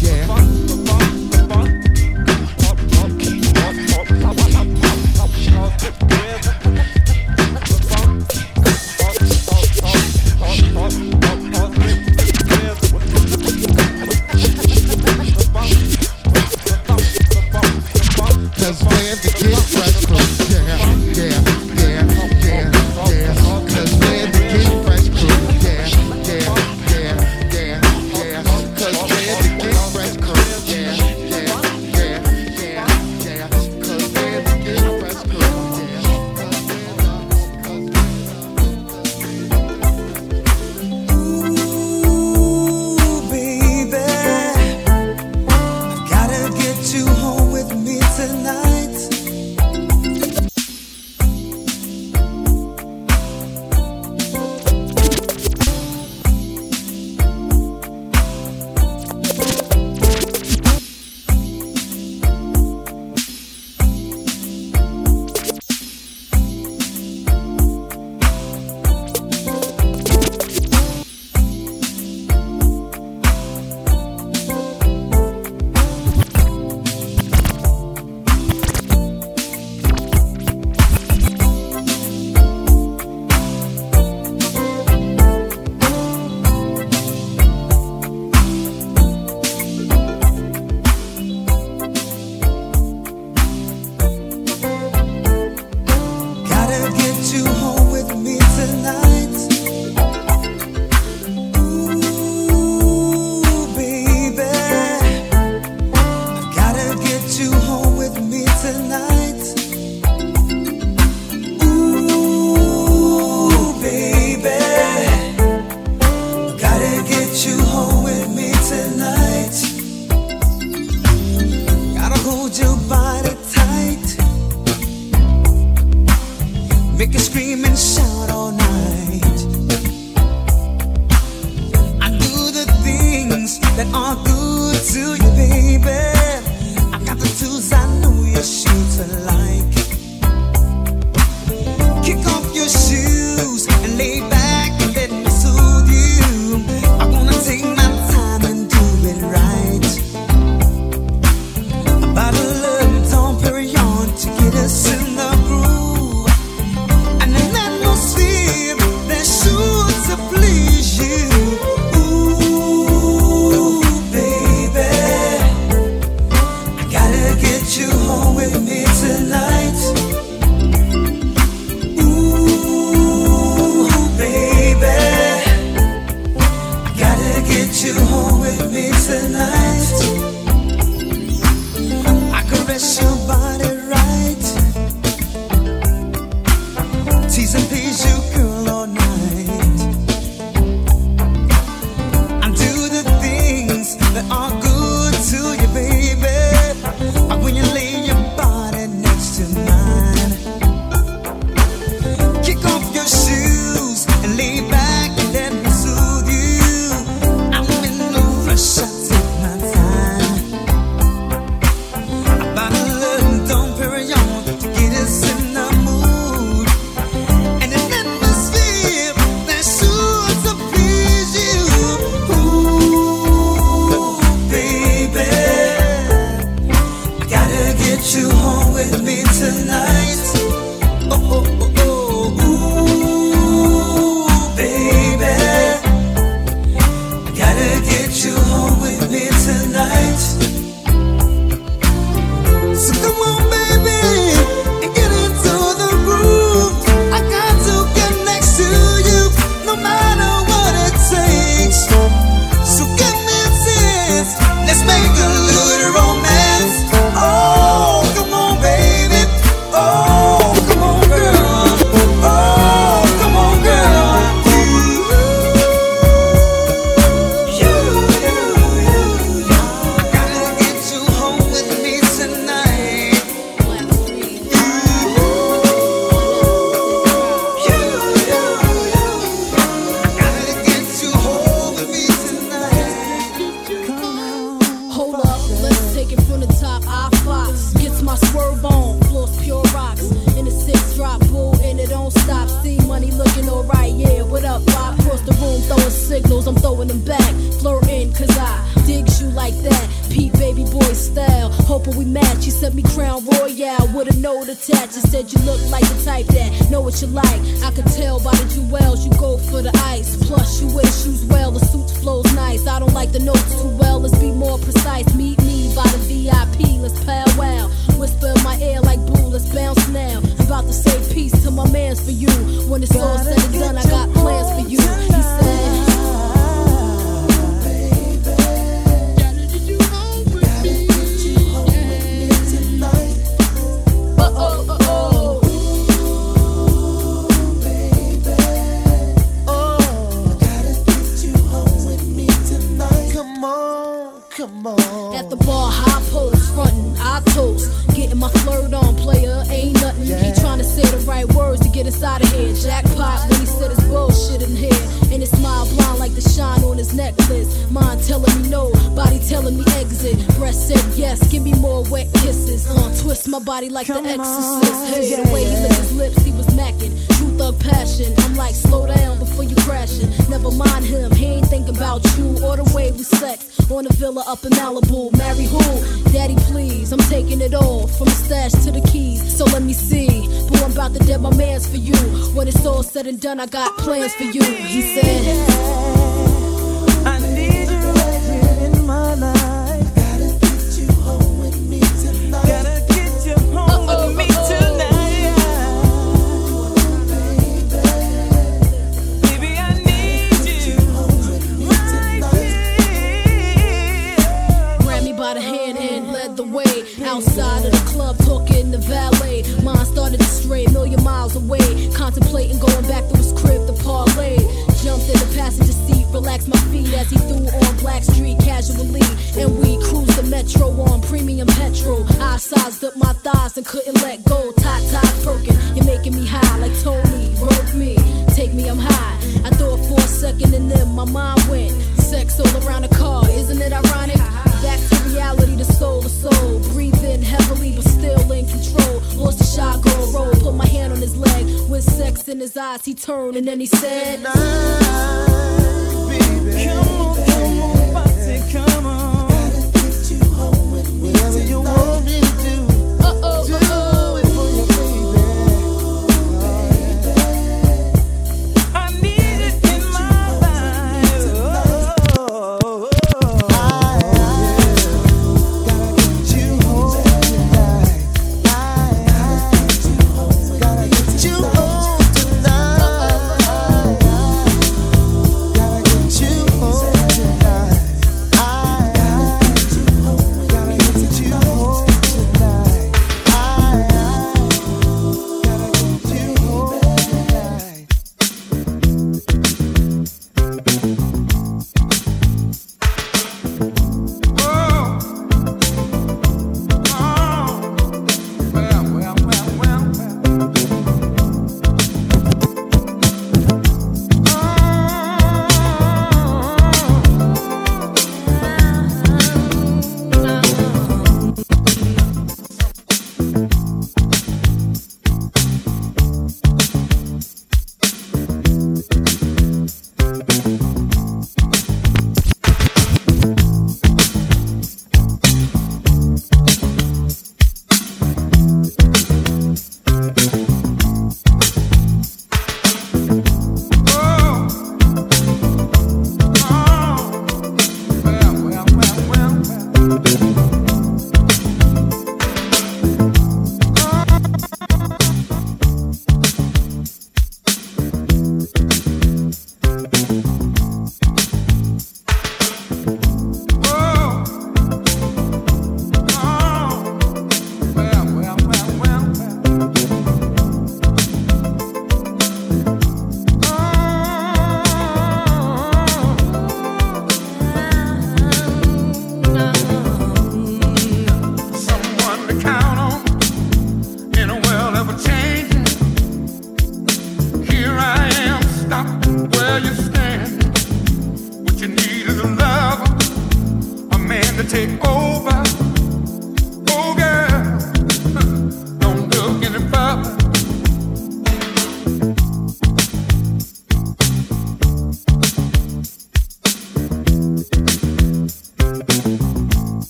and then he said,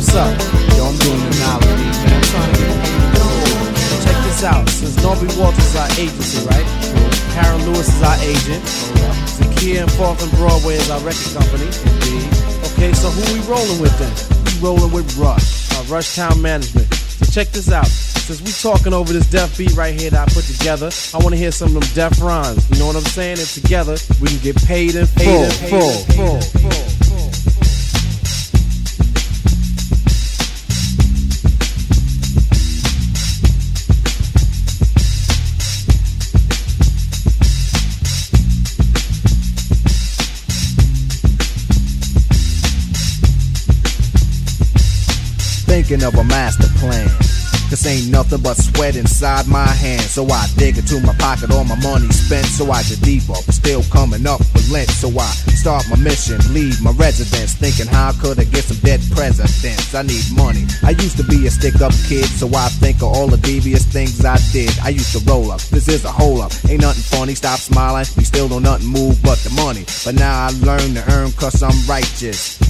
what's up? Yo, I'm doing an hourly, man. I'm to get Check this out. Since Norby Walters is our agency, right? Karen Lewis is our agent. Zakia and Fourth and Broadway is our record company. Okay, so who we rolling with then? We rolling with Rush our Rush Town Management. So check this out. Since we talking over this deaf beat right here that I put together, I want to hear some of them deaf rhymes. You know what I'm saying? And together we can get paid in full, full, full, full. Thinking of a master plan. This ain't nothing but sweat inside my hand. So I dig into my pocket, all my money spent. So I get deeper, but still coming up for lint. So I start my mission, leave my residence. Thinking how could I get some dead presidents? I need money. I used to be a stick up kid, so I think of all the devious things I did. I used to roll up, this is a hole up. Ain't nothing funny, stop smiling. We still don't nothing move but the money. But now I learn to earn cause I'm righteous.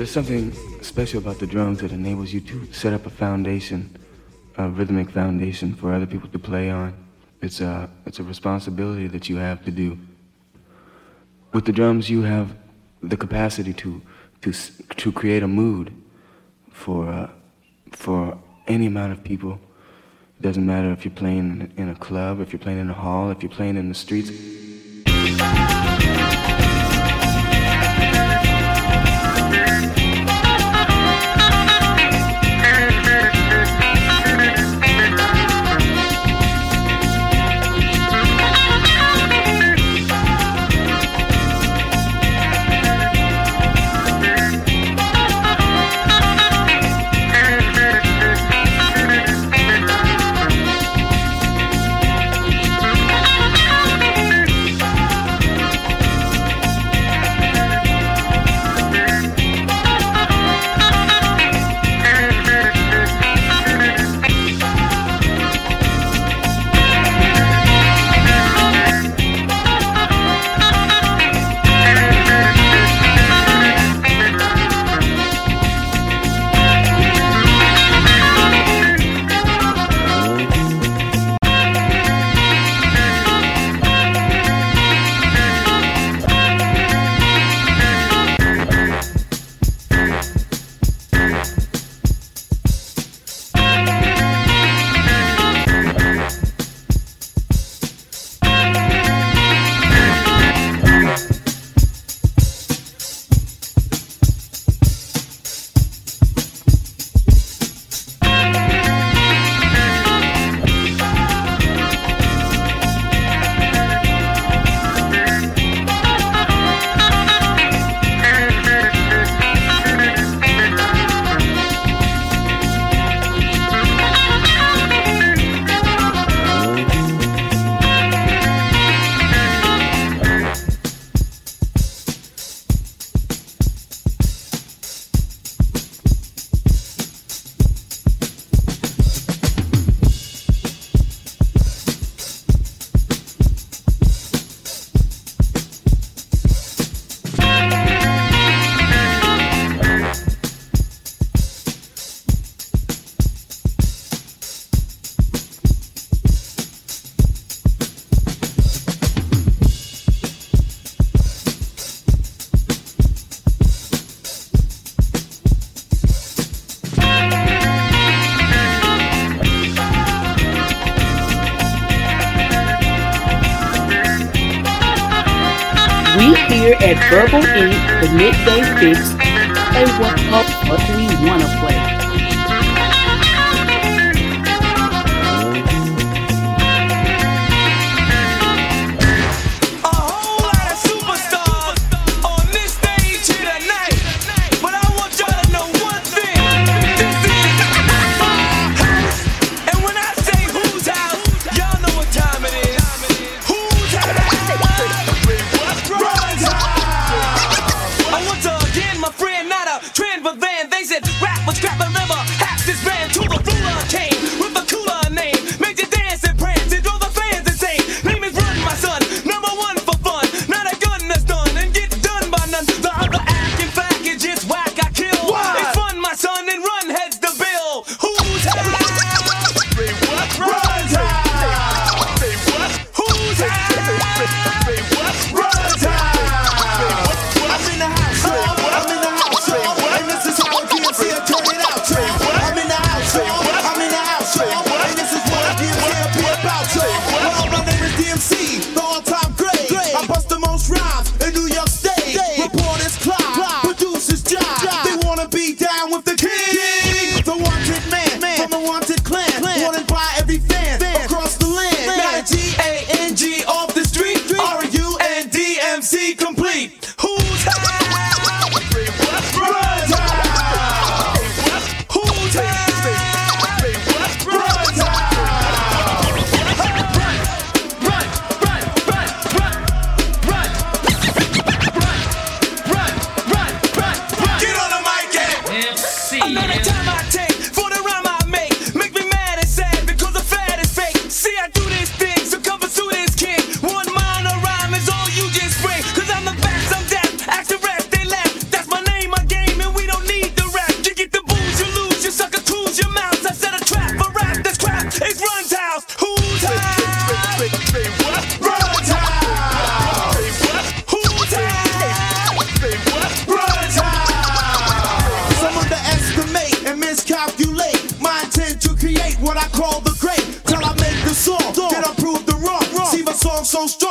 There's something special about the drums that enables you to set up a foundation, a rhythmic foundation for other people to play on. It's a, it's a responsibility that you have to do. With the drums, you have the capacity to, to, to create a mood for, uh, for any amount of people. It doesn't matter if you're playing in a club, if you're playing in a hall, if you're playing in the streets.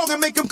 and make them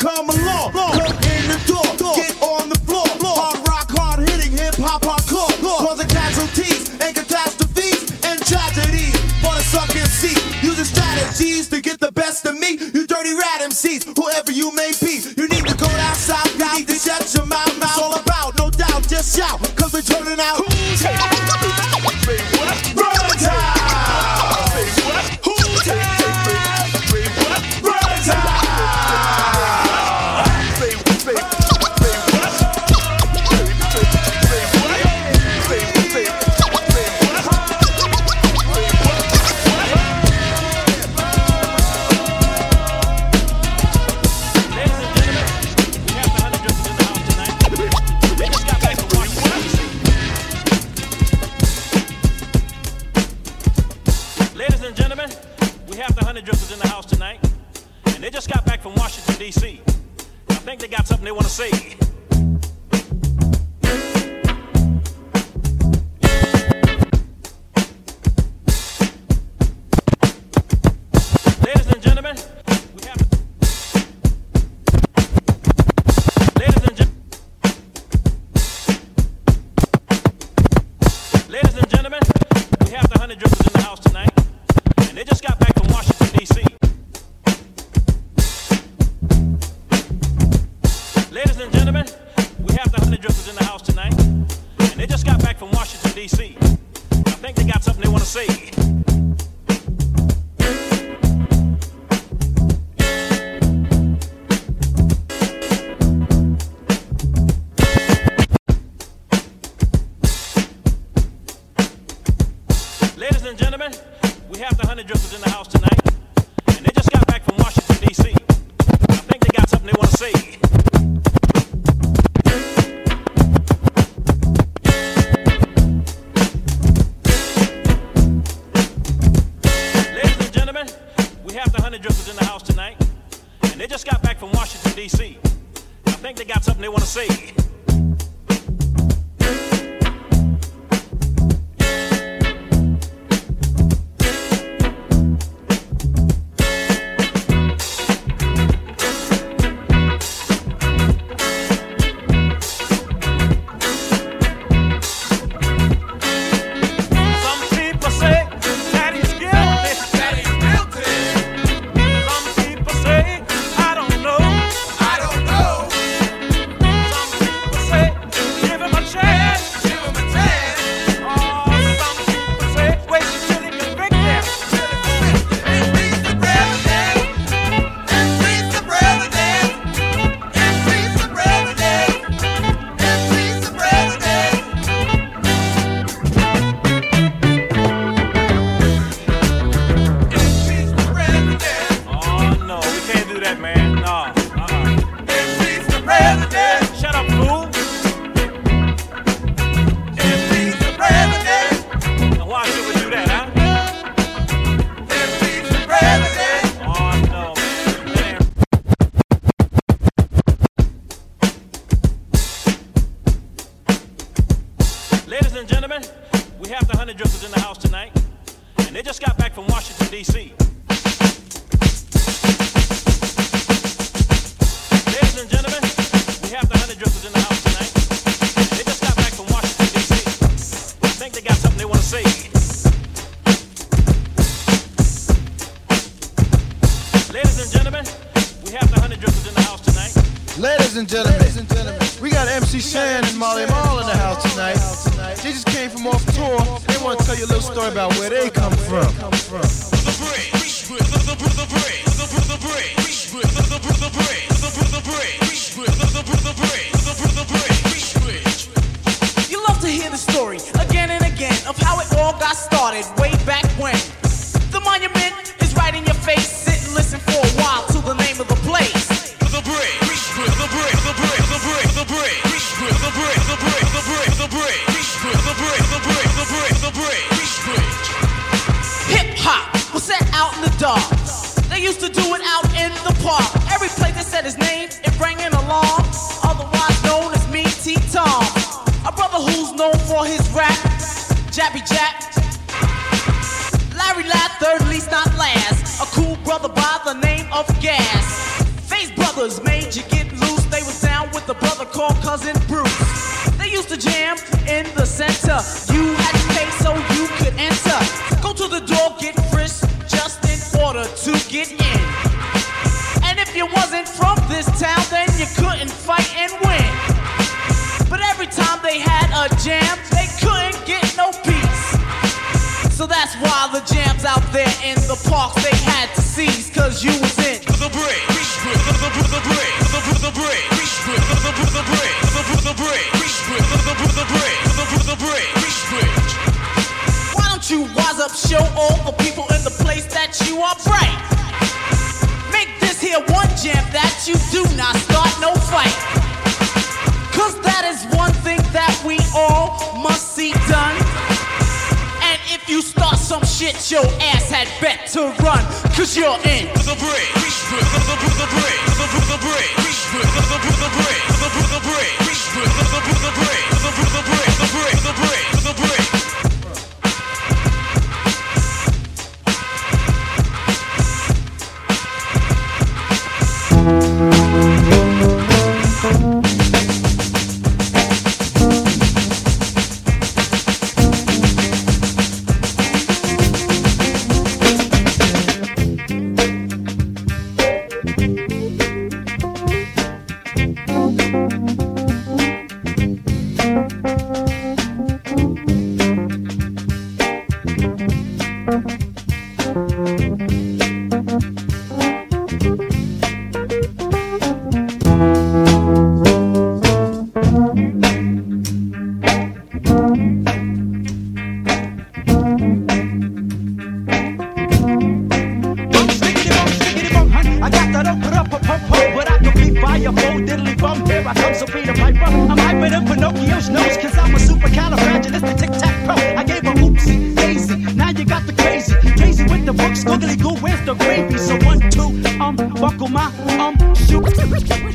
Thank you.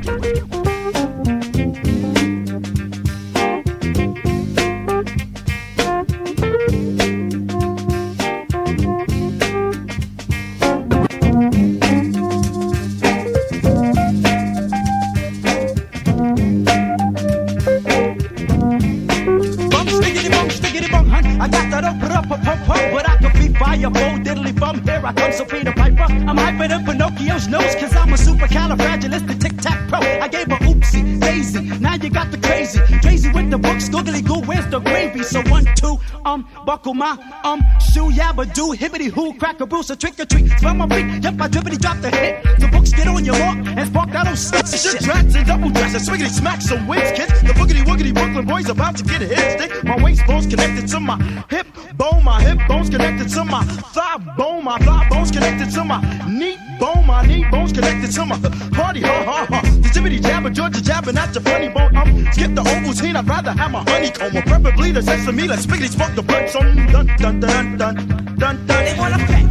Rules to trick or treat. Smell my freak, yep, I dribbity Drop the hit. The books get on your mark and spark that old sticks and shit. Tracks and double tracks and swiggity smacks some wings, kids. The boogity woogity Brooklyn boys about to get a hit stick. My waist bone's connected to my hip bone, my hip bone's connected to my thigh bone, my thigh bone's connected to my knee bone, my knee bone's connected to my party, ha ha ha. The jibbity jabber, Georgia jabber, not your funny bone. I'm skip the Ovaltine, I'd rather have my honeycomb, or preferably the sesame, Let's spiggity spark the butts on. Dun dun dun dun dun dun. They wanna pay.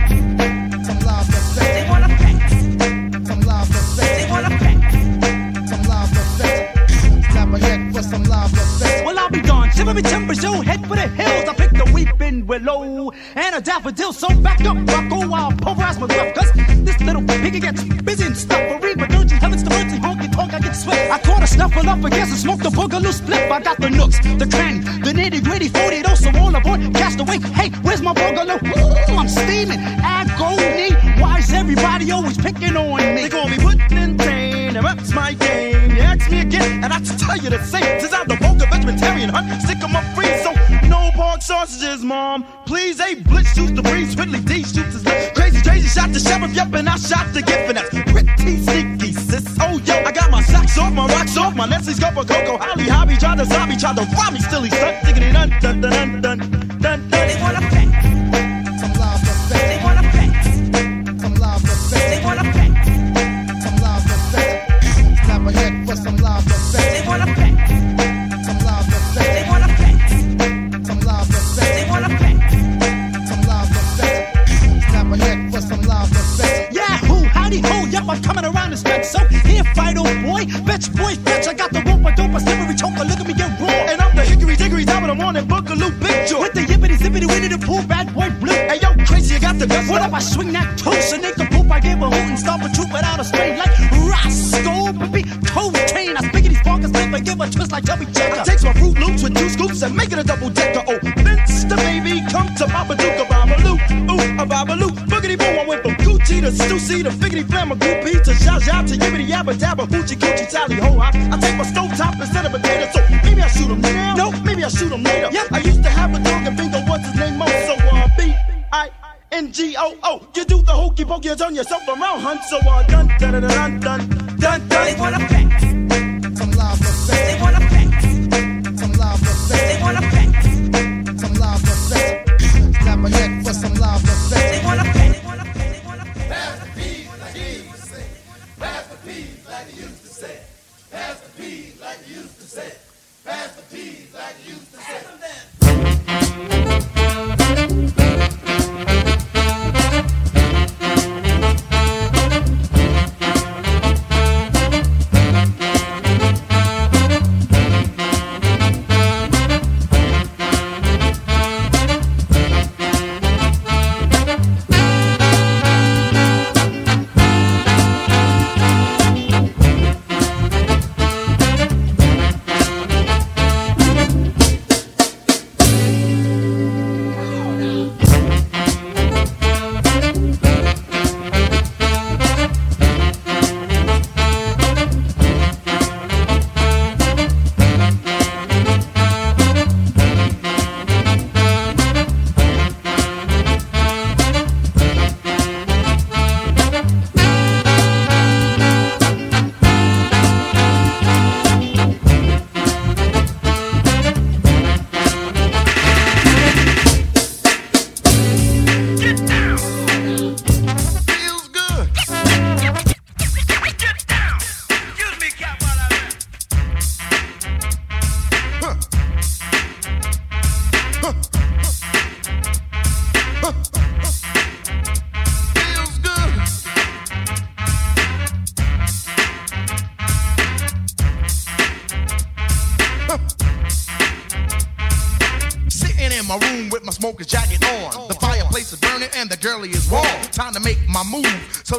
the Rami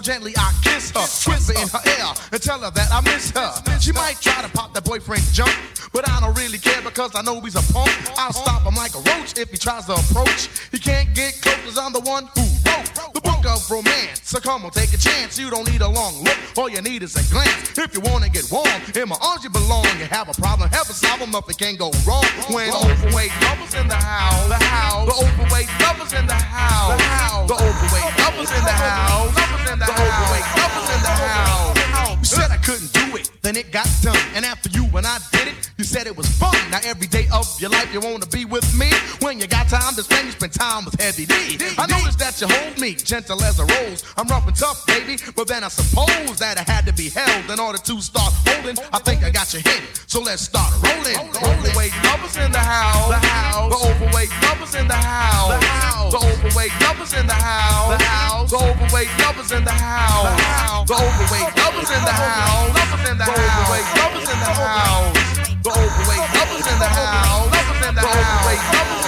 gently I kiss her, whisper in her ear, and tell her that I miss her. She might try to pop that boyfriend jump, but I don't really care because I know he's a punk. I'll stop him like a roach if he tries to approach. He can't get close cause I'm the one who wrote the book of romance. So come on, take a chance. You don't need a long look. All you need is a glance. If you wanna get warm, in my arms you belong. You have a problem, help us solve them up. It can't go wrong. that you hold me, gentle as a rose. I'm rough and tough, baby, but then I suppose that I had to be held in order to start holding. I think I got you hit, so let's start rolling. The overweight lovers in the house. The house. The overweight lovers in the house. The house. The overweight lovers in the house. The house. The overweight lovers in the house. The house. The overweight lovers in the house. Lovers in the house. The overweight lovers in the house. The overweight lovers in the house. Lovers in the house.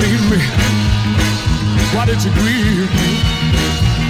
leave me? Why did you grieve me?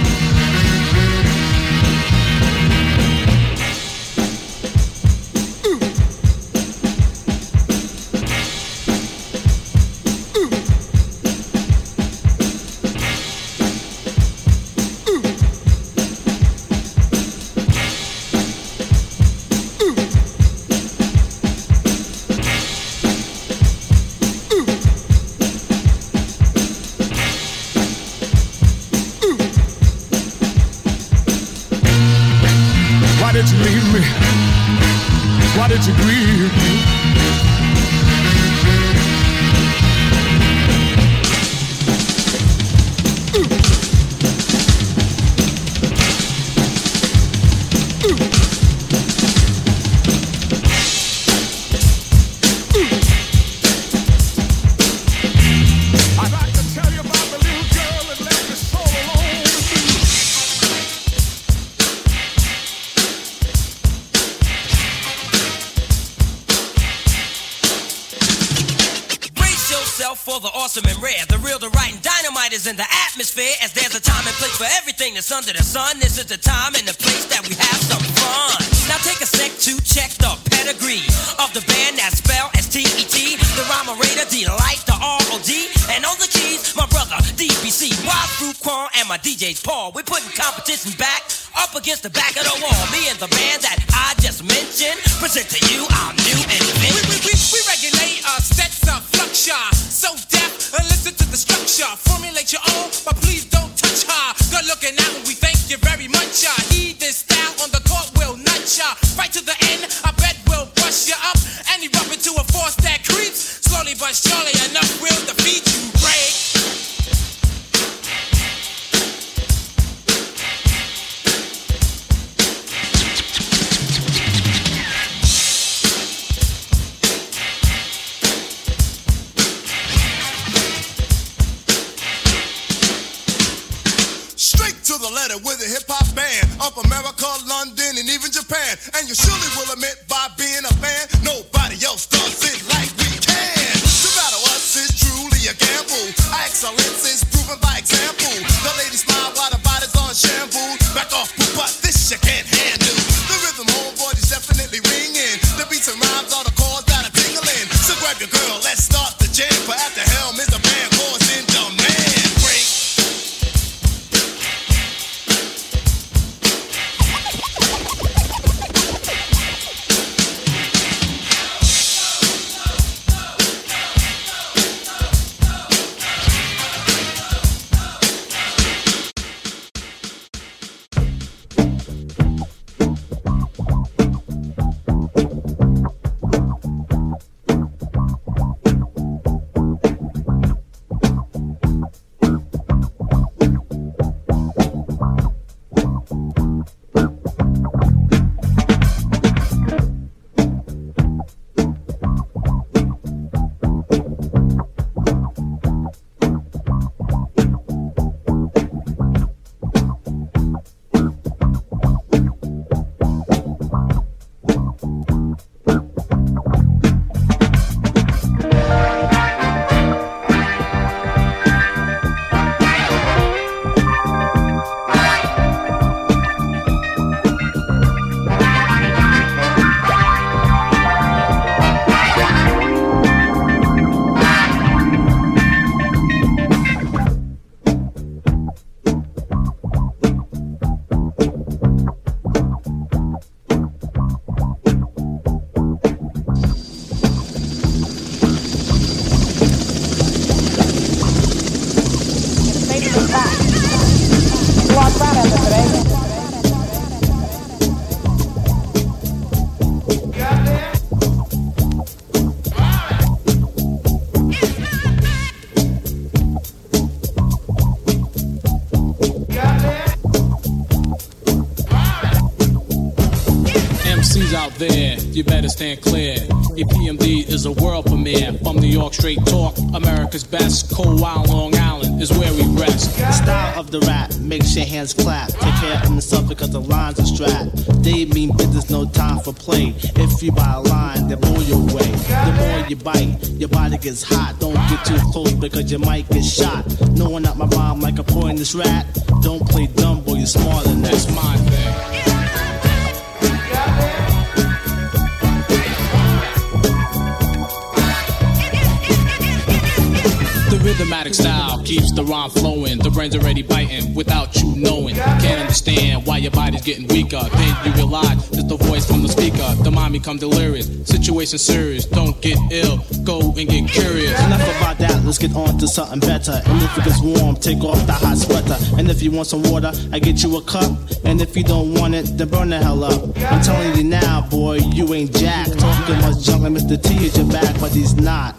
Become delirious. Situation serious. Don't get ill. Go and get curious. Enough about that, let's get on to something better. And if it gets warm, take off the hot sweater. And if you want some water, I get you a cup. And if you don't want it, then burn the hell up. I'm telling you now, boy, you ain't Jack. Talking much junk like Mr. T is your back, but he's not.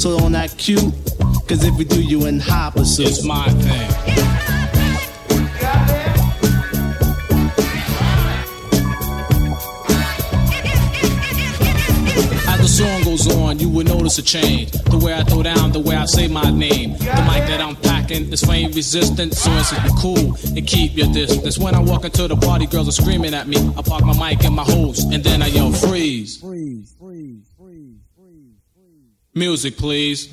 So don't act cute, cause if you do, you in hot pursuit. It's my thing. Will notice a change. The way I throw down, the way I say my name. The mic that I'm packing is flame resistant, so it's cool and keep your distance. When I walk into the party, girls are screaming at me. I park my mic in my hose, and then I yell freeze. Freeze, freeze, freeze, freeze, freeze. Music, please.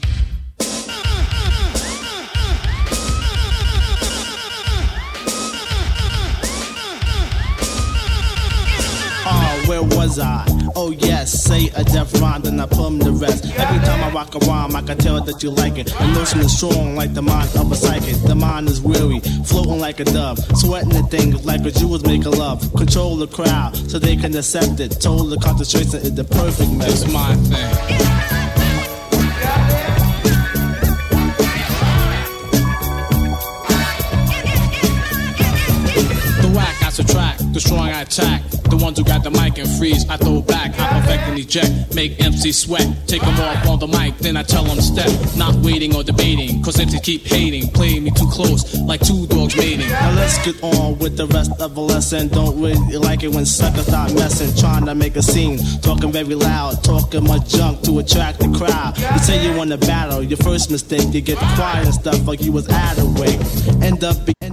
Was I? Oh yes, say a death rhyme, then I plumb the rest. Every time I rock a rhyme, I can tell that you like it. The notion is strong like the mind of a psychic. The mind is weary, floating like a dove, sweating the things like a Jewels make a love. Control the crowd so they can accept it. Total concentration is the perfect method. It's my thing. Subtract, the strong I attack. The ones who got the mic and freeze, I throw back. I perfect and eject, make MC sweat. Take them off on the mic, then I tell them step. Not waiting or debating, cause MCs keep hating. Play me too close, like two dogs mating. Now let's get on with the rest of the lesson. Don't really like it when suckers start messing, trying to make a scene, talking very loud, talking much junk to attract the crowd. You say you want to battle, your first mistake, you get quiet and stuff like you was out of way. End up, be, end up. Be,